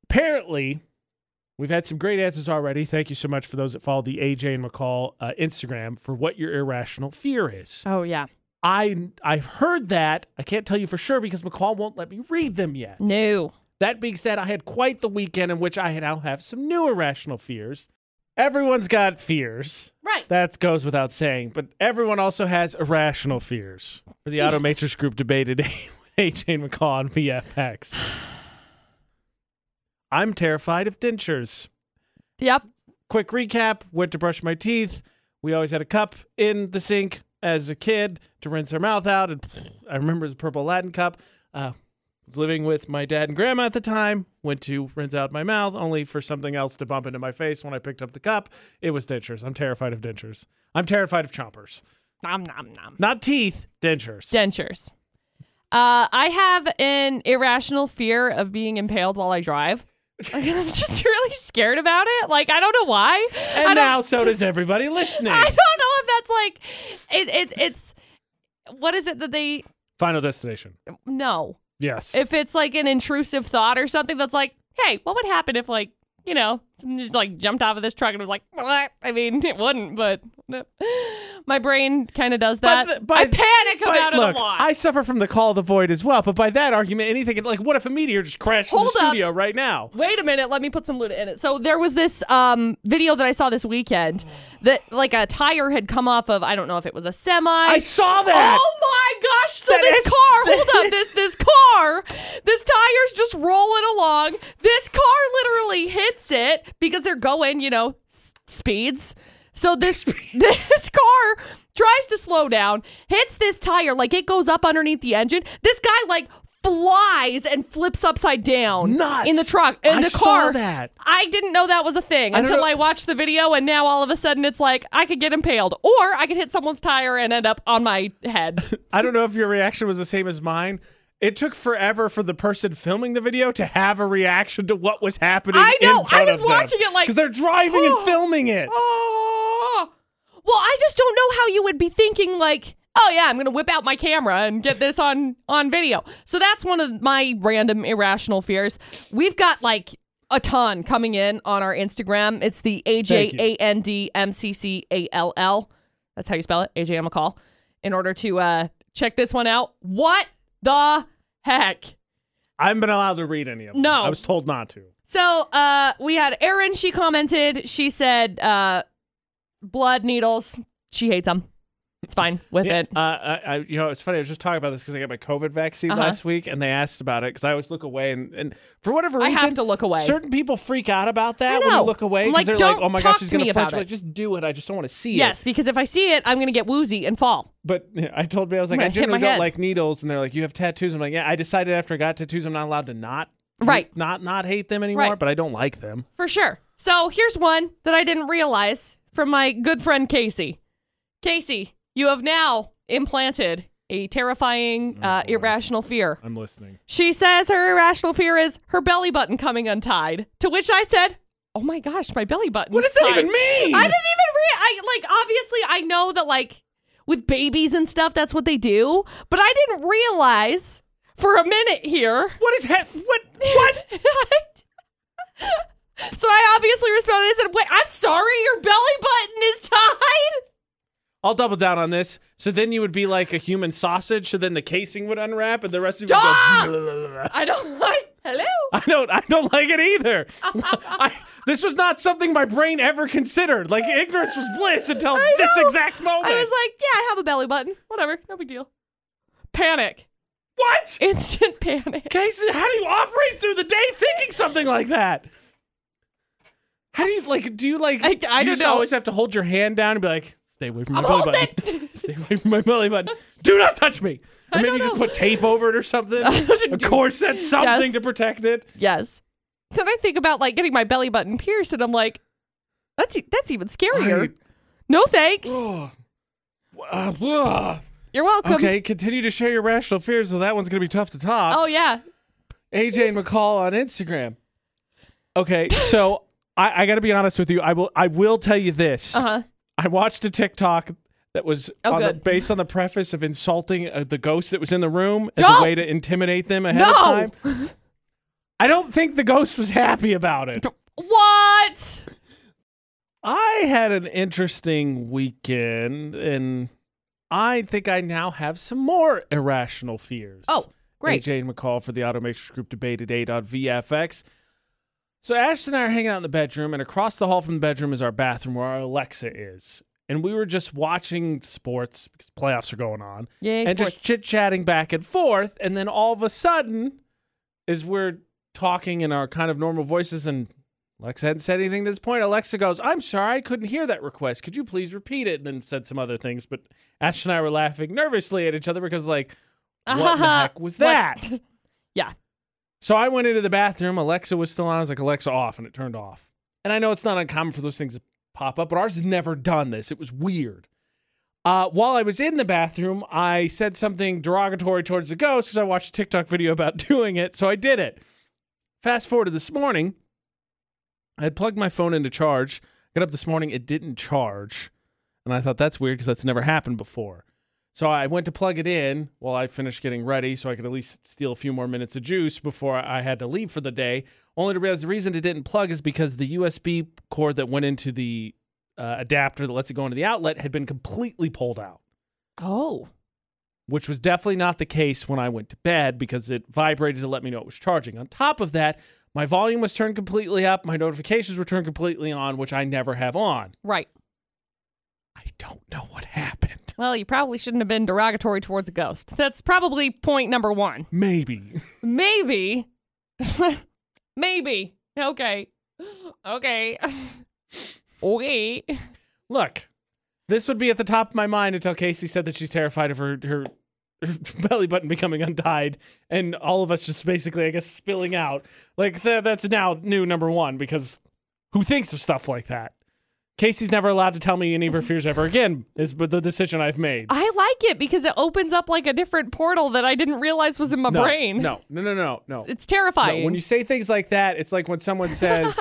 Speaker 1: Apparently, We've had some great answers already. Thank you so much for those that followed the AJ and McCall uh, Instagram for what your irrational fear is.
Speaker 2: Oh yeah.
Speaker 1: I I've heard that. I can't tell you for sure because McCall won't let me read them yet.
Speaker 2: No.
Speaker 1: That being said, I had quite the weekend in which I now have some new irrational fears. Everyone's got fears.
Speaker 2: Right.
Speaker 1: That goes without saying, but everyone also has irrational fears. For the
Speaker 2: Yes.
Speaker 1: Automatrix Group debate today with AJ McCall on VFX. I'm terrified of dentures.
Speaker 2: Yep.
Speaker 1: quick recap went to brush my teeth we always had a cup in the sink as a kid to rinse our mouth out and i remember it was a purple latin cup uh, was living with my dad and grandma at the time went to rinse out my mouth only for something else to bump into my face when i picked up the cup it was dentures i'm terrified of dentures i'm terrified of chompers
Speaker 2: Nom nom nom.
Speaker 1: not teeth dentures
Speaker 2: Dentures. Uh, I have an irrational fear of being impaled while I drive. Like, I'm just really scared about it. Like I don't know why.
Speaker 1: And now so does everybody listening
Speaker 2: I don't know if that's like it, it. It's what is it that they
Speaker 1: final destination
Speaker 2: no.
Speaker 1: yes
Speaker 2: If it's like an intrusive thought or something that's like, hey, what would happen if like you know just like jumped off of this truck and was like, what? I mean, it wouldn't, but my brain kind of does that.
Speaker 1: But the- by-
Speaker 2: I panic about
Speaker 1: look,
Speaker 2: it a lot.
Speaker 1: I suffer from the call of the void as well. But by that argument, anything like what if a meteor just crashed in the
Speaker 2: up.
Speaker 1: studio right now?
Speaker 2: Wait a minute, let me put some Luda in it. So there was this um, video that I saw this weekend that like a tire had come off of I don't know if it was a semi.
Speaker 1: I saw that.
Speaker 2: Oh my gosh! So
Speaker 1: That
Speaker 2: this
Speaker 1: is-
Speaker 2: car, hold up, this this car, this tire's just rolling along. This car literally hits it because they're going, you know, s- speeds So this this car tries to slow down, hits this tire, like it goes up underneath the engine. This guy like flies and flips upside down
Speaker 1: Nuts.
Speaker 2: in the truck in
Speaker 1: I
Speaker 2: the
Speaker 1: saw
Speaker 2: car.
Speaker 1: that.
Speaker 2: I didn't know that was a thing
Speaker 1: I
Speaker 2: until
Speaker 1: know-
Speaker 2: I watched the video, and now all of a sudden it's like I could get impaled, or I could hit someone's tire and end up on my head.
Speaker 1: I don't know if your reaction was the same as mine. It took forever for the person filming the video to have a reaction to what was happening.
Speaker 2: I know.
Speaker 1: In front
Speaker 2: I was watching it like-
Speaker 1: because they're driving and filming it.
Speaker 2: Oh. Well, I just don't know how you would be thinking like, oh yeah, I'm gonna whip out my camera and get this on on video. So that's one of my random irrational fears. We've got like a ton coming in on our Instagram. It's the A J. A N D M C C A L L. That's how you spell it, AJ M McCall. In order to uh check this one out. What the heck?
Speaker 1: I haven't been allowed to read any of them.
Speaker 2: No.
Speaker 1: I was told not to.
Speaker 2: So uh we had Erin, she commented, she said uh blood needles. She hates them. It's fine with
Speaker 1: Yeah,
Speaker 2: it.
Speaker 1: Uh, I, I, you know, it's funny. I was just talking about this because I got my COVID vaccine
Speaker 2: Uh-huh.
Speaker 1: last week, and they asked about it because I always look away, and, and for whatever reason, I
Speaker 2: have to look away.
Speaker 1: Certain people freak out about that when you look away because
Speaker 2: like,
Speaker 1: they're like,
Speaker 2: "Don't
Speaker 1: "Oh my gosh, she's
Speaker 2: to
Speaker 1: gonna flinch." Like, just do it. I just don't want to see it.
Speaker 2: yes, because if I see it, I'm gonna get woozy and fall.
Speaker 1: But you know, I told me I was like, I generally don't
Speaker 2: head.
Speaker 1: like needles, and they're like, you have tattoos. I'm like, yeah. I decided after I got tattoos, I'm not allowed to not
Speaker 2: Right.
Speaker 1: not not hate them anymore,
Speaker 2: Right.
Speaker 1: but I don't like them.
Speaker 2: For sure. So here's one that I didn't realize from my good friend Casey. Casey, you have now implanted a terrifying,
Speaker 1: Oh,
Speaker 2: uh, irrational fear.
Speaker 1: I'm listening.
Speaker 2: She says her irrational fear is her belly button coming untied. To which I said, "Oh my gosh, my belly button."
Speaker 1: What does that even mean?
Speaker 2: I didn't even re- I like obviously I know that like with babies and stuff that's what they do, but I didn't realize for a minute here.
Speaker 1: What is ha- what what?
Speaker 2: so I obviously responded. I said, "Wait, I'm sorry, your belly button is tied."
Speaker 1: I'll double down on this. So then you would be like a human sausage. So then the casing would unwrap, and the rest of you
Speaker 2: Stop!
Speaker 1: would go.
Speaker 2: I don't like. Hello.
Speaker 1: I don't. I don't like it either. I, this was not something my brain ever considered. Like ignorance was bliss until this exact moment.
Speaker 2: I was like, "Yeah, I have a belly button. Whatever, no big deal." Panic.
Speaker 1: what?
Speaker 2: Instant panic.
Speaker 1: Casey, how do you operate through the day thinking something like that? How do you like? Do you like?
Speaker 2: I- I
Speaker 1: you
Speaker 2: don't
Speaker 1: just
Speaker 2: know.
Speaker 1: always have to hold your hand down and be like, "Stay away from my
Speaker 2: I'm
Speaker 1: belly
Speaker 2: holding
Speaker 1: button. Stay away from my belly button. Do not touch me." Or
Speaker 2: I
Speaker 1: maybe
Speaker 2: don't
Speaker 1: just
Speaker 2: know.
Speaker 1: put tape over it or something. A corset, something
Speaker 2: Yes.
Speaker 1: to protect it.
Speaker 2: yes. Then I think about like getting my belly button pierced, and I'm like, "That's e- that's even scarier." No thanks.
Speaker 1: Ugh. Ugh.
Speaker 2: You're welcome.
Speaker 1: Okay, continue to share your rational fears, so that one's gonna be tough to top.
Speaker 2: Oh yeah.
Speaker 1: AJ and McCall on Instagram. Okay, so I, I got to be honest with you. I will. I will tell you this.
Speaker 2: Uh huh.
Speaker 1: I watched a TikTok that was
Speaker 2: Oh,
Speaker 1: on the, based on the preface of insulting uh, the ghost that was in the room as
Speaker 2: No.
Speaker 1: a way to intimidate them ahead
Speaker 2: No.
Speaker 1: of time. I don't think the ghost was happy about it.
Speaker 2: What?
Speaker 1: I had an interesting weekend, and I think I now have some more irrational fears.
Speaker 2: Oh, great.
Speaker 1: AJ McCall for the Automatrix Group debate at 8 on VFX. So Ashton and I are hanging out in the bedroom, and across the hall from the bedroom is our bathroom where our Alexa is. And we were just watching sports because playoffs are going on
Speaker 2: Yay,
Speaker 1: and
Speaker 2: sports.
Speaker 1: just chit chatting back and forth. And then all of a sudden, as we're talking in our kind of normal voices, and Alexa hadn't said anything to this point, Alexa goes, I'm sorry, I couldn't hear that request. Could you please repeat it? And then said some other things. But Ash and I were laughing nervously at each other because, like, what the heck was that?
Speaker 2: yeah.
Speaker 1: So I went into the bathroom. Alexa was still on. I was like, Alexa, off. And it turned off. And I know it's not uncommon for those things to pop up, but ours has never done this. It was weird. Uh, while I was in the bathroom, I said something derogatory towards the ghost because I watched a TikTok video about doing it. So I did it. Fast forward to this morning, I had plugged my phone into charge. Got up this morning, it didn't charge. And I thought that's weird because that's never happened before. So I went to plug it in while I finished getting ready so I could at least steal a few more minutes of juice before I had to leave for the day. Only to realize the reason it didn't plug is because the USB cord that went into the uh, adapter that lets it go into the outlet had been completely pulled out,
Speaker 2: Oh.
Speaker 1: which was definitely not the case when I went to bed because it vibrated to let me know it was charging. On top of that, my volume was turned completely up, my notifications were turned completely on, which I never have on.
Speaker 2: Right.
Speaker 1: I don't know what happened.
Speaker 2: Well, you probably shouldn't have been derogatory towards a ghost. That's probably point number one.
Speaker 1: Maybe.
Speaker 2: Maybe. Maybe. Okay. Okay. okay.
Speaker 1: Look, this would be at the top of my mind until Casey said that she's terrified of her her, her belly button becoming untied, and all of us just basically, I guess, spilling out. Like th- that's now new number one because who thinks of stuff like that? Casey's never allowed to tell me any of her fears ever again. Is but the decision I've made.
Speaker 2: I like it because it opens up like a different portal that I didn't realize was in my
Speaker 1: no,
Speaker 2: brain.
Speaker 1: No, no, no, no, no.
Speaker 2: It's
Speaker 1: No,
Speaker 2: terrifying.
Speaker 1: when you say things like that, it's like when someone says,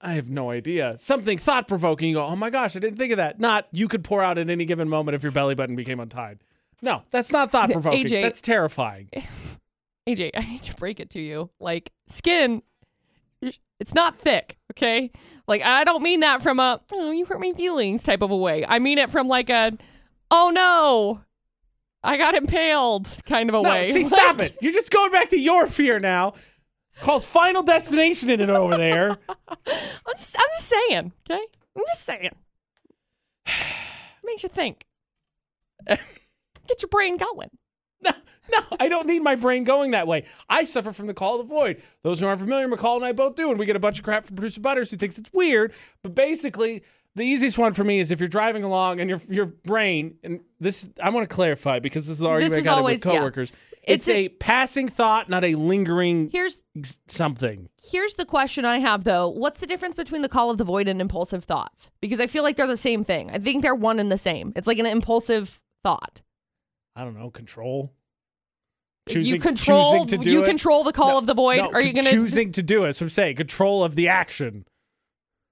Speaker 1: I- have no idea. Something thought provoking. You go, oh my gosh, I didn't think of that. Not you could pour out at any given moment if your belly button became untied. No, that's not thought provoking. That's terrifying.
Speaker 2: AJ, I hate to break it to you. Like skin, it's not thick, okay? Like I don't mean that from a oh you hurt my feelings type of a way. I mean it from like a oh no, I got impaled kind of a
Speaker 1: No,
Speaker 2: way.
Speaker 1: see,
Speaker 2: Like,
Speaker 1: stop it. You're just going back to your fear now. Calls Final Destination in it over there.
Speaker 2: I'm just, I'm just saying, okay? I'm just saying. Makes you think. Get your brain going.
Speaker 1: No, no, I don't need my brain going that way. I suffer from the call of the void. Those who aren't familiar, McCall and I both do, and we get a bunch of crap from producer Butters who thinks it's weird. But basically, the easiest one for me is if you're driving along and your your brain, and this I want to clarify because this is the argument
Speaker 2: is
Speaker 1: I got
Speaker 2: always-
Speaker 1: with
Speaker 2: yeah.
Speaker 1: coworkers. It's,
Speaker 2: It's
Speaker 1: a,
Speaker 2: a-
Speaker 1: passing thought, not a lingering
Speaker 2: Here's
Speaker 1: something.
Speaker 2: here's the question I have though. What's the difference between the call of the void and impulsive thoughts? Because I feel like they're the same thing. I think they're one and the same. It's like an impulsive thought.
Speaker 1: I don't know, control.
Speaker 2: you control
Speaker 1: choosing to do
Speaker 2: you
Speaker 1: it.
Speaker 2: control the call
Speaker 1: No,
Speaker 2: of the void.
Speaker 1: no,
Speaker 2: Are you gonna
Speaker 1: choosing to do it? What I'm saying. Control of the action.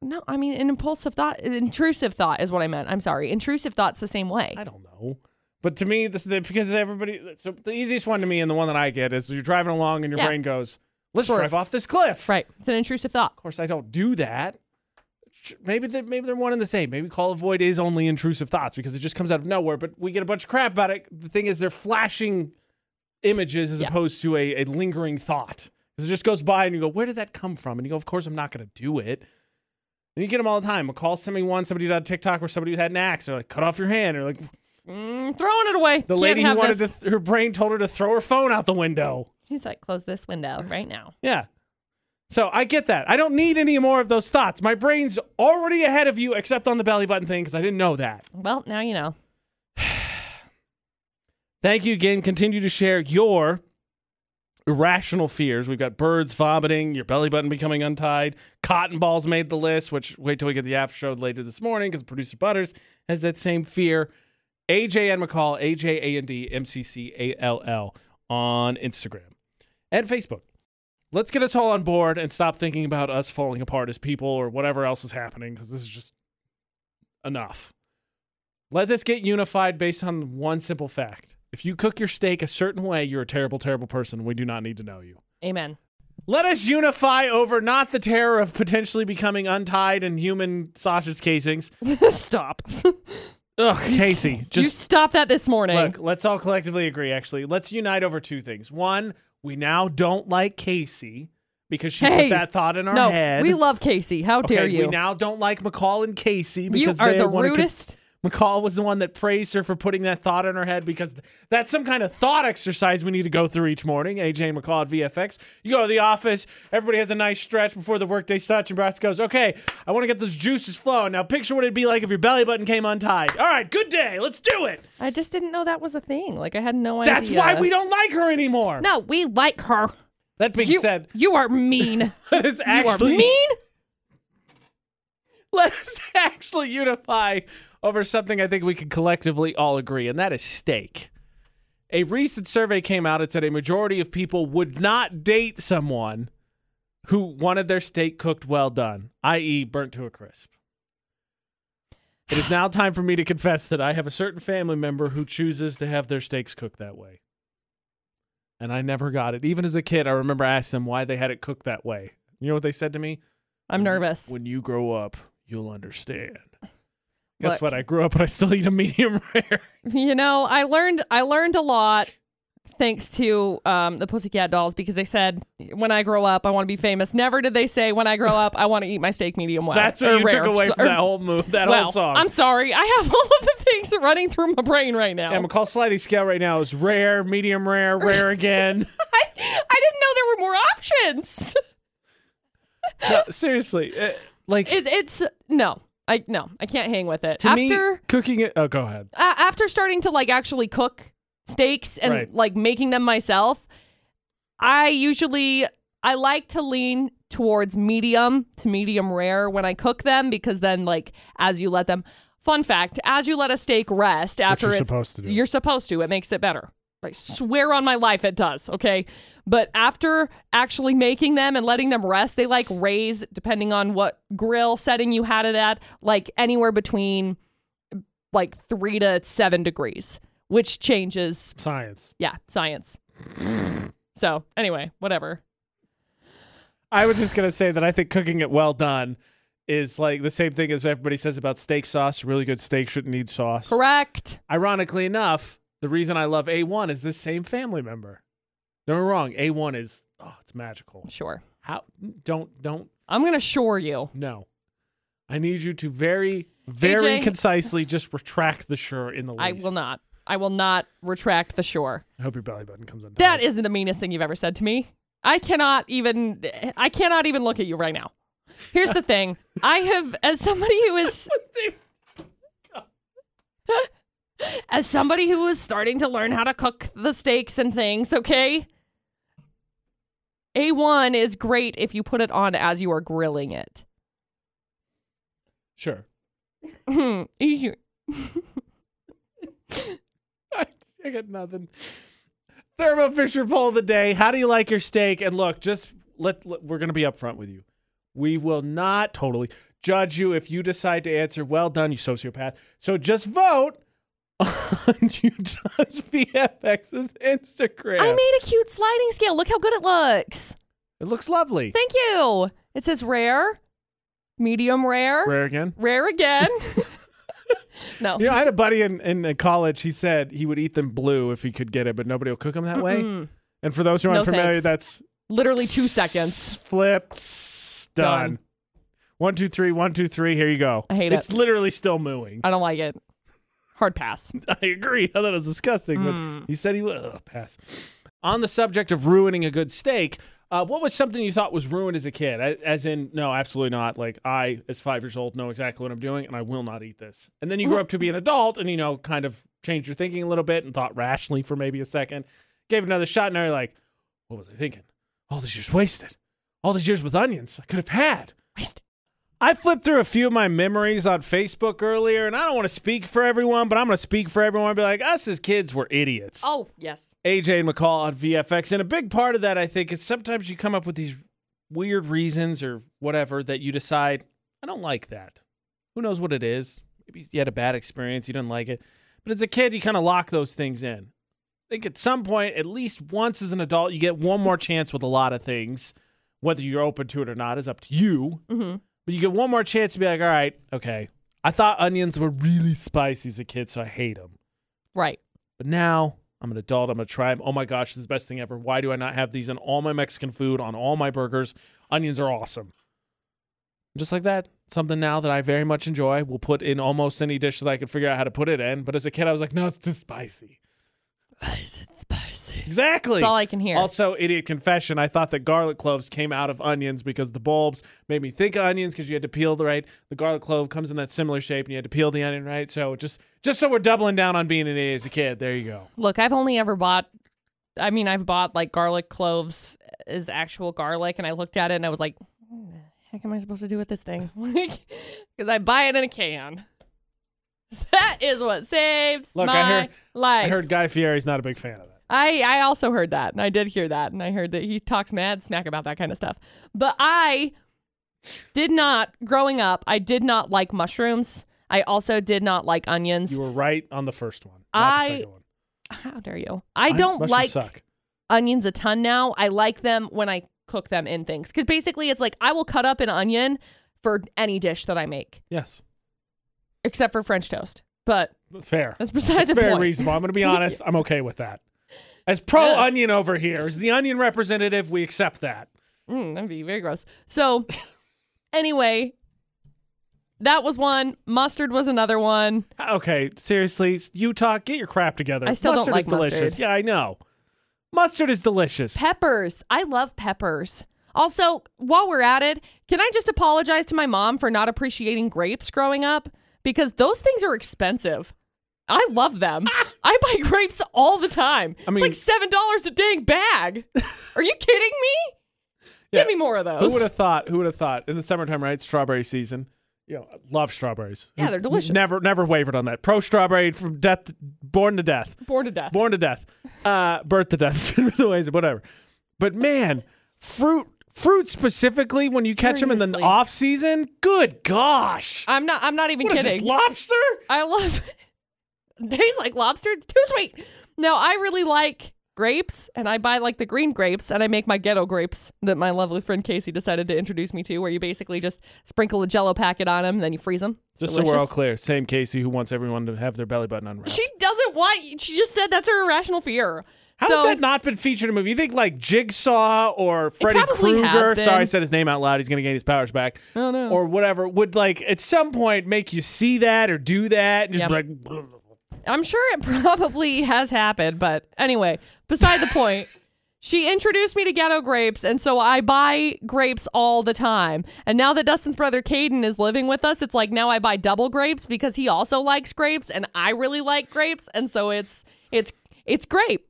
Speaker 2: No, I mean an impulsive thought, an intrusive thought is what I meant. I'm sorry. Intrusive thought's the same way.
Speaker 1: I don't know. But to me, this the, because everybody. So the easiest one to me, and the one that I get is you're driving along and your
Speaker 2: Yeah.
Speaker 1: brain goes, "Let's
Speaker 2: Sure.
Speaker 1: drive off this cliff."
Speaker 2: Right. It's an intrusive thought.
Speaker 1: Of course, I don't do that. Maybe they maybe they're one and the same. Maybe Call of Void is only intrusive thoughts because it just comes out of nowhere. But we get a bunch of crap about it. The thing is, they're flashing images as
Speaker 2: Yeah.
Speaker 1: opposed to a, a lingering thought. Because it just goes by and you go, "Where did that come from?" And you go, "Of course, I'm not going to do it." And you get them all the time. McCall call me one. Somebody did on TikTok where somebody had an axe. They're like, "Cut off your hand." Or like,
Speaker 2: Mm, throwing it away.
Speaker 1: the
Speaker 2: Can't
Speaker 1: lady who wanted
Speaker 2: this.
Speaker 1: to, her brain told her to throw her phone out the window.
Speaker 2: She's like, close this window right now.
Speaker 1: Yeah. So I get that. I don't need any more of those thoughts. My brain's already ahead of you, except on the belly button thing, because I didn't know that.
Speaker 2: Well, now you know.
Speaker 1: Thank you again. Continue to share your irrational fears. We've got birds vomiting, your belly button becoming untied, cotton balls made the list, which wait till we get the after show later this morning because producer Butters has that same fear. AJ and McCall, AJ A N D M C C A L L on Instagram and Facebook. Let's get us all on board and stop thinking about us falling apart as people or whatever else is happening because this is just enough. Let us get unified based on one simple fact. If you cook your steak a certain way, you're a terrible, terrible person. We do not need to know you.
Speaker 2: Amen.
Speaker 1: Let us unify over not the terror of potentially becoming untied in human sausage casings.
Speaker 2: Stop.
Speaker 1: Ugh, Casey,
Speaker 2: you
Speaker 1: just
Speaker 2: stop that this morning.
Speaker 1: look, let's all collectively agree, actually. Let's unite over two things. One, we now don't like Casey because she
Speaker 2: Hey,
Speaker 1: put that thought in our
Speaker 2: no,
Speaker 1: head.
Speaker 2: we love Casey. How
Speaker 1: okay,
Speaker 2: dare you?
Speaker 1: We now don't like McCall and Casey
Speaker 2: you
Speaker 1: because
Speaker 2: are
Speaker 1: they
Speaker 2: the
Speaker 1: wanna con-
Speaker 2: rudest.
Speaker 1: McCall was the one that praised her for putting that thought in her head because that's some kind of thought exercise we need to go through each morning. AJ McCall at VFX. You go to the office, everybody has a nice stretch before the workday starts, and Brass goes, Okay, I want to get those juices flowing. Now picture what it'd be like if your belly button came untied. All right, good day. Let's do it.
Speaker 2: I just didn't know that was a thing. Like I had no idea.
Speaker 1: That's why we don't like her anymore.
Speaker 2: No, we like her.
Speaker 1: That being
Speaker 2: You,
Speaker 1: said,
Speaker 2: you are mean.
Speaker 1: us
Speaker 2: you
Speaker 1: actually
Speaker 2: are mean.
Speaker 1: let us actually unify over something I think we can collectively all agree, and that is steak. A recent survey came out. It said a majority of people would not date someone who wanted their steak cooked well done, i.e., burnt to a crisp. It is now time for me to confess that I have a certain family member who chooses to have their steaks cooked that way. And I never got it. Even as a kid, I remember asking them why they had it cooked that way. You know what they said to me?
Speaker 2: I'm nervous.
Speaker 1: When you grow up, you'll understand. Guess
Speaker 2: Look.
Speaker 1: what? I grew up but I still eat a medium rare.
Speaker 2: You know, I learned I learned a lot thanks to um, the Pussycat Dolls because they said when I grow up I want to be famous. Never did they say when I grow up I want to eat my steak medium well.
Speaker 1: That's what you
Speaker 2: rare.
Speaker 1: took away
Speaker 2: So-
Speaker 1: from that whole move, that
Speaker 2: well,
Speaker 1: whole song.
Speaker 2: I'm sorry. I have all of the things running through my brain right now.
Speaker 1: yeah, McCall sliding scale right now is rare, medium rare, rare again.
Speaker 2: I, I didn't know there were more options.
Speaker 1: no, seriously, uh, like
Speaker 2: It, it's no. I no, I can't hang with it.
Speaker 1: To
Speaker 2: After
Speaker 1: me, cooking it. Oh, go ahead.
Speaker 2: a- after starting to like actually cook steaks and
Speaker 1: Right.
Speaker 2: like making them myself, I usually I like to lean towards medium to medium rare when I cook them because then like as you let them fun fact, as you let a steak rest after
Speaker 1: you're
Speaker 2: it's
Speaker 1: supposed to do.
Speaker 2: you're supposed to, it makes it better. I swear on my life it does, okay? But after actually making them and letting them rest, they like raise depending on what grill setting you had it at, like anywhere between like 3 to 7 degrees, which changes,
Speaker 1: Science.
Speaker 2: yeah, science. so, anyway, whatever.
Speaker 1: I was just gonna say that I think cooking it well done is like the same thing as everybody says about steak sauce. Really good steak shouldn't need sauce.
Speaker 2: Correct.
Speaker 1: Ironically enough, the reason I love A1 is this same family member. Don't get me wrong. A1 is oh, it's magical.
Speaker 2: Sure.
Speaker 1: How don't don't
Speaker 2: I'm going to shore you.
Speaker 1: no. I need you to very very
Speaker 2: AJ.
Speaker 1: concisely just retract the sure in the lease.
Speaker 2: I will not. I will not retract the shore.
Speaker 1: I hope your belly button comes undone.
Speaker 2: That isn't the meanest thing you've ever said to me. I cannot even I cannot even look at you right now. Here's the thing. I have as somebody who is as somebody who is starting to learn how to cook the steaks and things, okay? A1 is great if you put it on as you are grilling it.
Speaker 1: sure.
Speaker 2: Hmm,
Speaker 1: I, I got nothing. Thermo Fisher poll of the day. How do you like your steak? And look, just let, let- we're going to be upfront with you. We will not totally judge you if you decide to answer. Well done, you sociopath. So just vote on Utah's VFX's Instagram.
Speaker 2: I made a cute sliding scale. Look how good it looks.
Speaker 1: it looks lovely.
Speaker 2: Thank you. It says rare, medium rare,
Speaker 1: Rare again.
Speaker 2: rare again. no.
Speaker 1: You know, I had a buddy in, in uh, college. He said he would eat them blue if he could get it, but nobody will cook them that way. And for those who aren't familiar,
Speaker 2: thanks.
Speaker 1: that's
Speaker 2: Literally two seconds.
Speaker 1: Flipped. Done.
Speaker 2: Done.
Speaker 1: One, two, three, one, two, three. Here you go.
Speaker 2: I hate
Speaker 1: it's
Speaker 2: it.
Speaker 1: literally still mooing.
Speaker 2: I don't like it. Hard pass.
Speaker 1: I agree. I thought it was disgusting, but he said he would ugh, pass. On the subject of ruining a good steak, uh, what was something you thought was ruined as a kid? As in, no, absolutely not. Like I, as five years old, know exactly what I'm doing, and I will not eat this. And then you grew up to be an adult, and you know, kind of changed your thinking a little bit and thought rationally for maybe a second. Gave another shot, and now you're like, what was I thinking? All these years wasted. All these years with onions I could have had.
Speaker 2: Waste.
Speaker 1: I flipped through a few of my memories on Facebook earlier, and I don't want to speak for everyone, but I'm going to speak for everyone and be like, us as kids were idiots.
Speaker 2: Oh, yes.
Speaker 1: AJ and McCall on VFX. And a big part of that, I think, is sometimes you come up with these weird reasons or whatever that you decide, I don't like that. Who knows what it is? Maybe you had a bad experience, you didn't like it. But as a kid, you kind of lock those things in. I think at some point, at least once as an adult, you get one more chance with a lot of things. Whether you're open to it or not is up to you.
Speaker 2: hmm
Speaker 1: But you get one more chance to be like, all right, okay. I thought onions were really spicy as a kid, so I hate them.
Speaker 2: Right.
Speaker 1: But now I'm an adult. I'm going to try them. Oh my gosh, this is the best thing ever. Why do I not have these in all my Mexican food, on all my burgers? Onions are awesome. Just like that, something now that I very much enjoy. Will put in almost any dish that I could figure out how to put it in. But as a kid, I was like, no, it's too spicy.
Speaker 2: Why is it spicy?
Speaker 1: Exactly.
Speaker 2: That's all I can hear.
Speaker 1: Also, idiot confession. I thought that garlic cloves came out of onions because the bulbs made me think of onions because you had to peel the right. The garlic clove comes in that similar shape, and you had to peel the onion right. So just just so we're doubling down on being an idiot as a kid. There you go.
Speaker 2: Look, I've only ever bought, I mean, I've bought like garlic cloves as actual garlic, and I looked at it and I was like, what the heck am I supposed to do with this thing? Because I buy it in a can. That is what saves
Speaker 1: Look, I
Speaker 2: my
Speaker 1: heard-
Speaker 2: life.
Speaker 1: I heard Guy Fieri's not a big fan of that.
Speaker 2: I, I also heard that, and I did hear that, and I heard that he talks mad smack about that kind of stuff. But I did not, growing up, I did not like mushrooms. I also did not like onions.
Speaker 1: You were right on the first one. Not
Speaker 2: I-
Speaker 1: the second one.
Speaker 2: How dare you? I don't like
Speaker 1: suck.
Speaker 2: onions a ton now. I like them when I cook them in things. Because basically, it's like I will cut up an onion for any dish that I make,
Speaker 1: Yes,
Speaker 2: except for French toast. But
Speaker 1: fair.
Speaker 2: that's besides the
Speaker 1: very
Speaker 2: point.
Speaker 1: reasonable. I'm going to be honest. I'm okay with that. As pro
Speaker 2: Yeah.
Speaker 1: onion over here, as the onion representative, we accept that.
Speaker 2: Mm, that'd be very gross. So, anyway, that was one. Mustard was another one.
Speaker 1: Okay, seriously, Utah, get your crap together.
Speaker 2: I still don't like
Speaker 1: is delicious.
Speaker 2: mustard.
Speaker 1: Yeah, I know. Mustard is delicious.
Speaker 2: Peppers. I love peppers. Also, while we're at it, can I just apologize to my mom for not appreciating grapes growing up? Because those things are expensive. I love them. I buy grapes all the time.
Speaker 1: I mean-
Speaker 2: it's like seven dollars a dang bag. Are you kidding me?
Speaker 1: Yeah.
Speaker 2: Give me more of those.
Speaker 1: Who would have thought? Who would have thought? In the summertime, right? Strawberry season. You know, I love strawberries.
Speaker 2: Yeah, they're delicious.
Speaker 1: Never, never wavered on that. Pro strawberry from death, born to death,
Speaker 2: Born to death.
Speaker 1: born to death, uh, birth to death, the ways, whatever. But man, fruit, fruit specifically when you catch them in the
Speaker 2: Seriously.
Speaker 1: off season. Good gosh,
Speaker 2: I'm not. I'm not even
Speaker 1: what is
Speaker 2: kidding.
Speaker 1: this lobster?
Speaker 2: I love it. Tastes like lobster. It's too sweet. No, I really like grapes, and I buy like the green grapes, and I make my ghetto grapes that my lovely friend Casey decided to introduce me to, where you basically just sprinkle a Jello packet on them, and then you freeze them.
Speaker 1: Just so we're all clear, same Casey who wants everyone to have their belly button unwrapped.
Speaker 2: She doesn't want. She just said that's her irrational fear.
Speaker 1: How
Speaker 2: so,
Speaker 1: has that not been featured in a movie? You think like Jigsaw or Freddy Krueger? Sorry, I said his name out loud. He's going to gain his powers back.
Speaker 2: Oh, no.
Speaker 1: Or whatever would like at some point make you see that or do that and just
Speaker 2: Yep.
Speaker 1: be like.
Speaker 2: I'm sure it probably has happened, but anyway, beside the point. She introduced me to ghetto grapes, and so I buy grapes all the time. And now that Dustin's brother Caden is living with us, it's like now I buy double grapes because he also likes grapes, and I really like grapes, and so it's it's it's grape.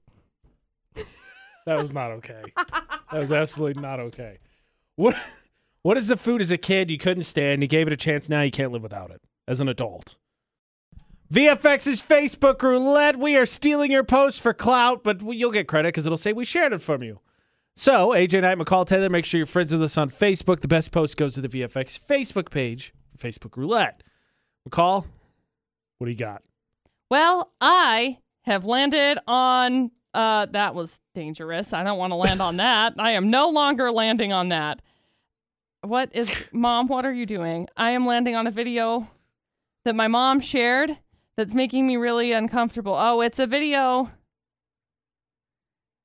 Speaker 1: That was not okay. that was absolutely not okay. What what is the food as a kid you couldn't stand? You gave it a chance. Now you can't live without it as an adult. VFX's Facebook roulette. We are stealing your post for clout, but you'll get credit because it'll say we shared it from you. So, AJ Knight, McCall Taylor, make sure you're friends with us on Facebook. The best post goes to the VFX Facebook page, Facebook roulette. McCall, what do you got?
Speaker 2: Well, I have landed on uh that was dangerous. I don't want to land on that. I am no longer landing on that. What is mom, what are you doing? I am landing on a video that my mom shared that's making me really uncomfortable. Oh, it's a video.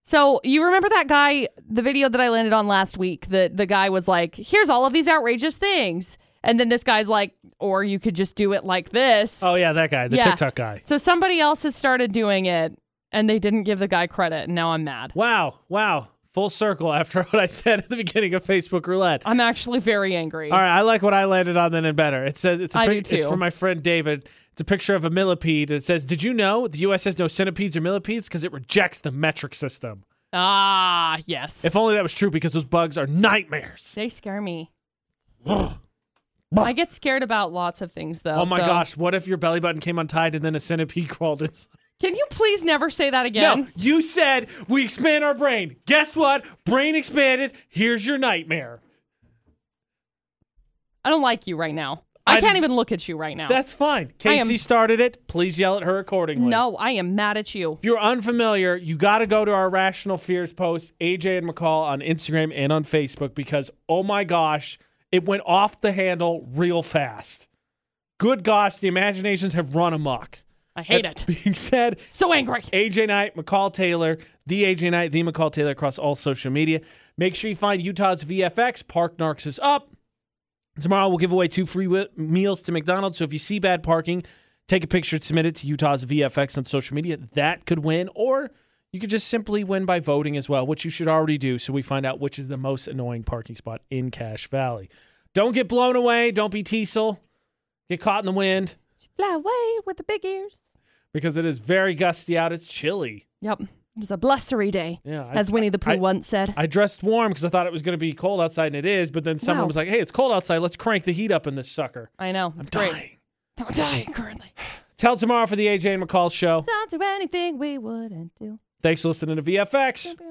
Speaker 2: So, you remember that guy, the video that I landed on last week? That the guy was like, "Here's all of these outrageous things." And then this guy's like, "Or you could just do it like this."
Speaker 1: Oh, yeah, that guy, the
Speaker 2: Yeah.
Speaker 1: TikTok guy.
Speaker 2: So somebody else has started doing it and they didn't give the guy credit and now I'm mad.
Speaker 1: Wow, wow. Full circle after what I said at the beginning of Facebook roulette.
Speaker 2: I'm actually very angry.
Speaker 1: All right, I like what I landed on then and better. It says it's a
Speaker 2: I
Speaker 1: pic-
Speaker 2: do
Speaker 1: it's
Speaker 2: too.
Speaker 1: from my friend David. It's a picture of a millipede. It says, "Did you know the U.S. has no centipedes or millipedes because it rejects the metric system?"
Speaker 2: Ah, yes.
Speaker 1: If only that was true, because those bugs are nightmares.
Speaker 2: they scare me. I get scared about lots of things though.
Speaker 1: oh my
Speaker 2: so-
Speaker 1: gosh, what if your belly button came untied and then a centipede crawled inside?
Speaker 2: Can you please never say that again?
Speaker 1: No, you said we expand our brain. Guess what? Brain expanded. Here's your nightmare.
Speaker 2: I don't like you right now. I,
Speaker 1: I-
Speaker 2: can't even look at you right now.
Speaker 1: That's fine.
Speaker 2: I am-
Speaker 1: Casey started it. Please yell at her accordingly.
Speaker 2: no, I am mad at you.
Speaker 1: If you're unfamiliar, you got to go to our Rational Fears post, AJ and McCall on Instagram and on Facebook because, oh my gosh, it went off the handle real fast. Good gosh, the imaginations have run amok.
Speaker 2: I hate
Speaker 1: That
Speaker 2: it.
Speaker 1: Being said,
Speaker 2: So angry.
Speaker 1: AJ Knight, McCall Taylor, the AJ Knight, the McCall Taylor across all social media. Make sure you find Utah's VFX. Park Narcs is up. Tomorrow we'll give away two free wi- meals to McDonald's. So if you see bad parking, take a picture, and submit it to Utah's VFX on social media. That could win, or you could just simply win by voting as well, which you should already do. So we find out which is the most annoying parking spot in Cache Valley. Don't get blown away. Don't be Teasel. Get caught in the wind
Speaker 2: Fly away with the big ears.
Speaker 1: Because it is very gusty out. It's chilly.
Speaker 2: Yep. It was a blustery day,
Speaker 1: Yeah, I-
Speaker 2: as Winnie the Pooh
Speaker 1: I-
Speaker 2: once said.
Speaker 1: I dressed warm because I thought it was going to be cold outside, and it is. But then someone
Speaker 2: Wow.
Speaker 1: was like, "Hey, it's cold outside. Let's crank the heat up in this sucker."
Speaker 2: I know.
Speaker 1: I'm
Speaker 2: It's great.
Speaker 1: dying.
Speaker 2: I'm dying currently.
Speaker 1: Tell tomorrow for the AJ and McCall show.
Speaker 2: Don't do anything we wouldn't do.
Speaker 1: Thanks for listening to VFX.
Speaker 2: Pew, pew.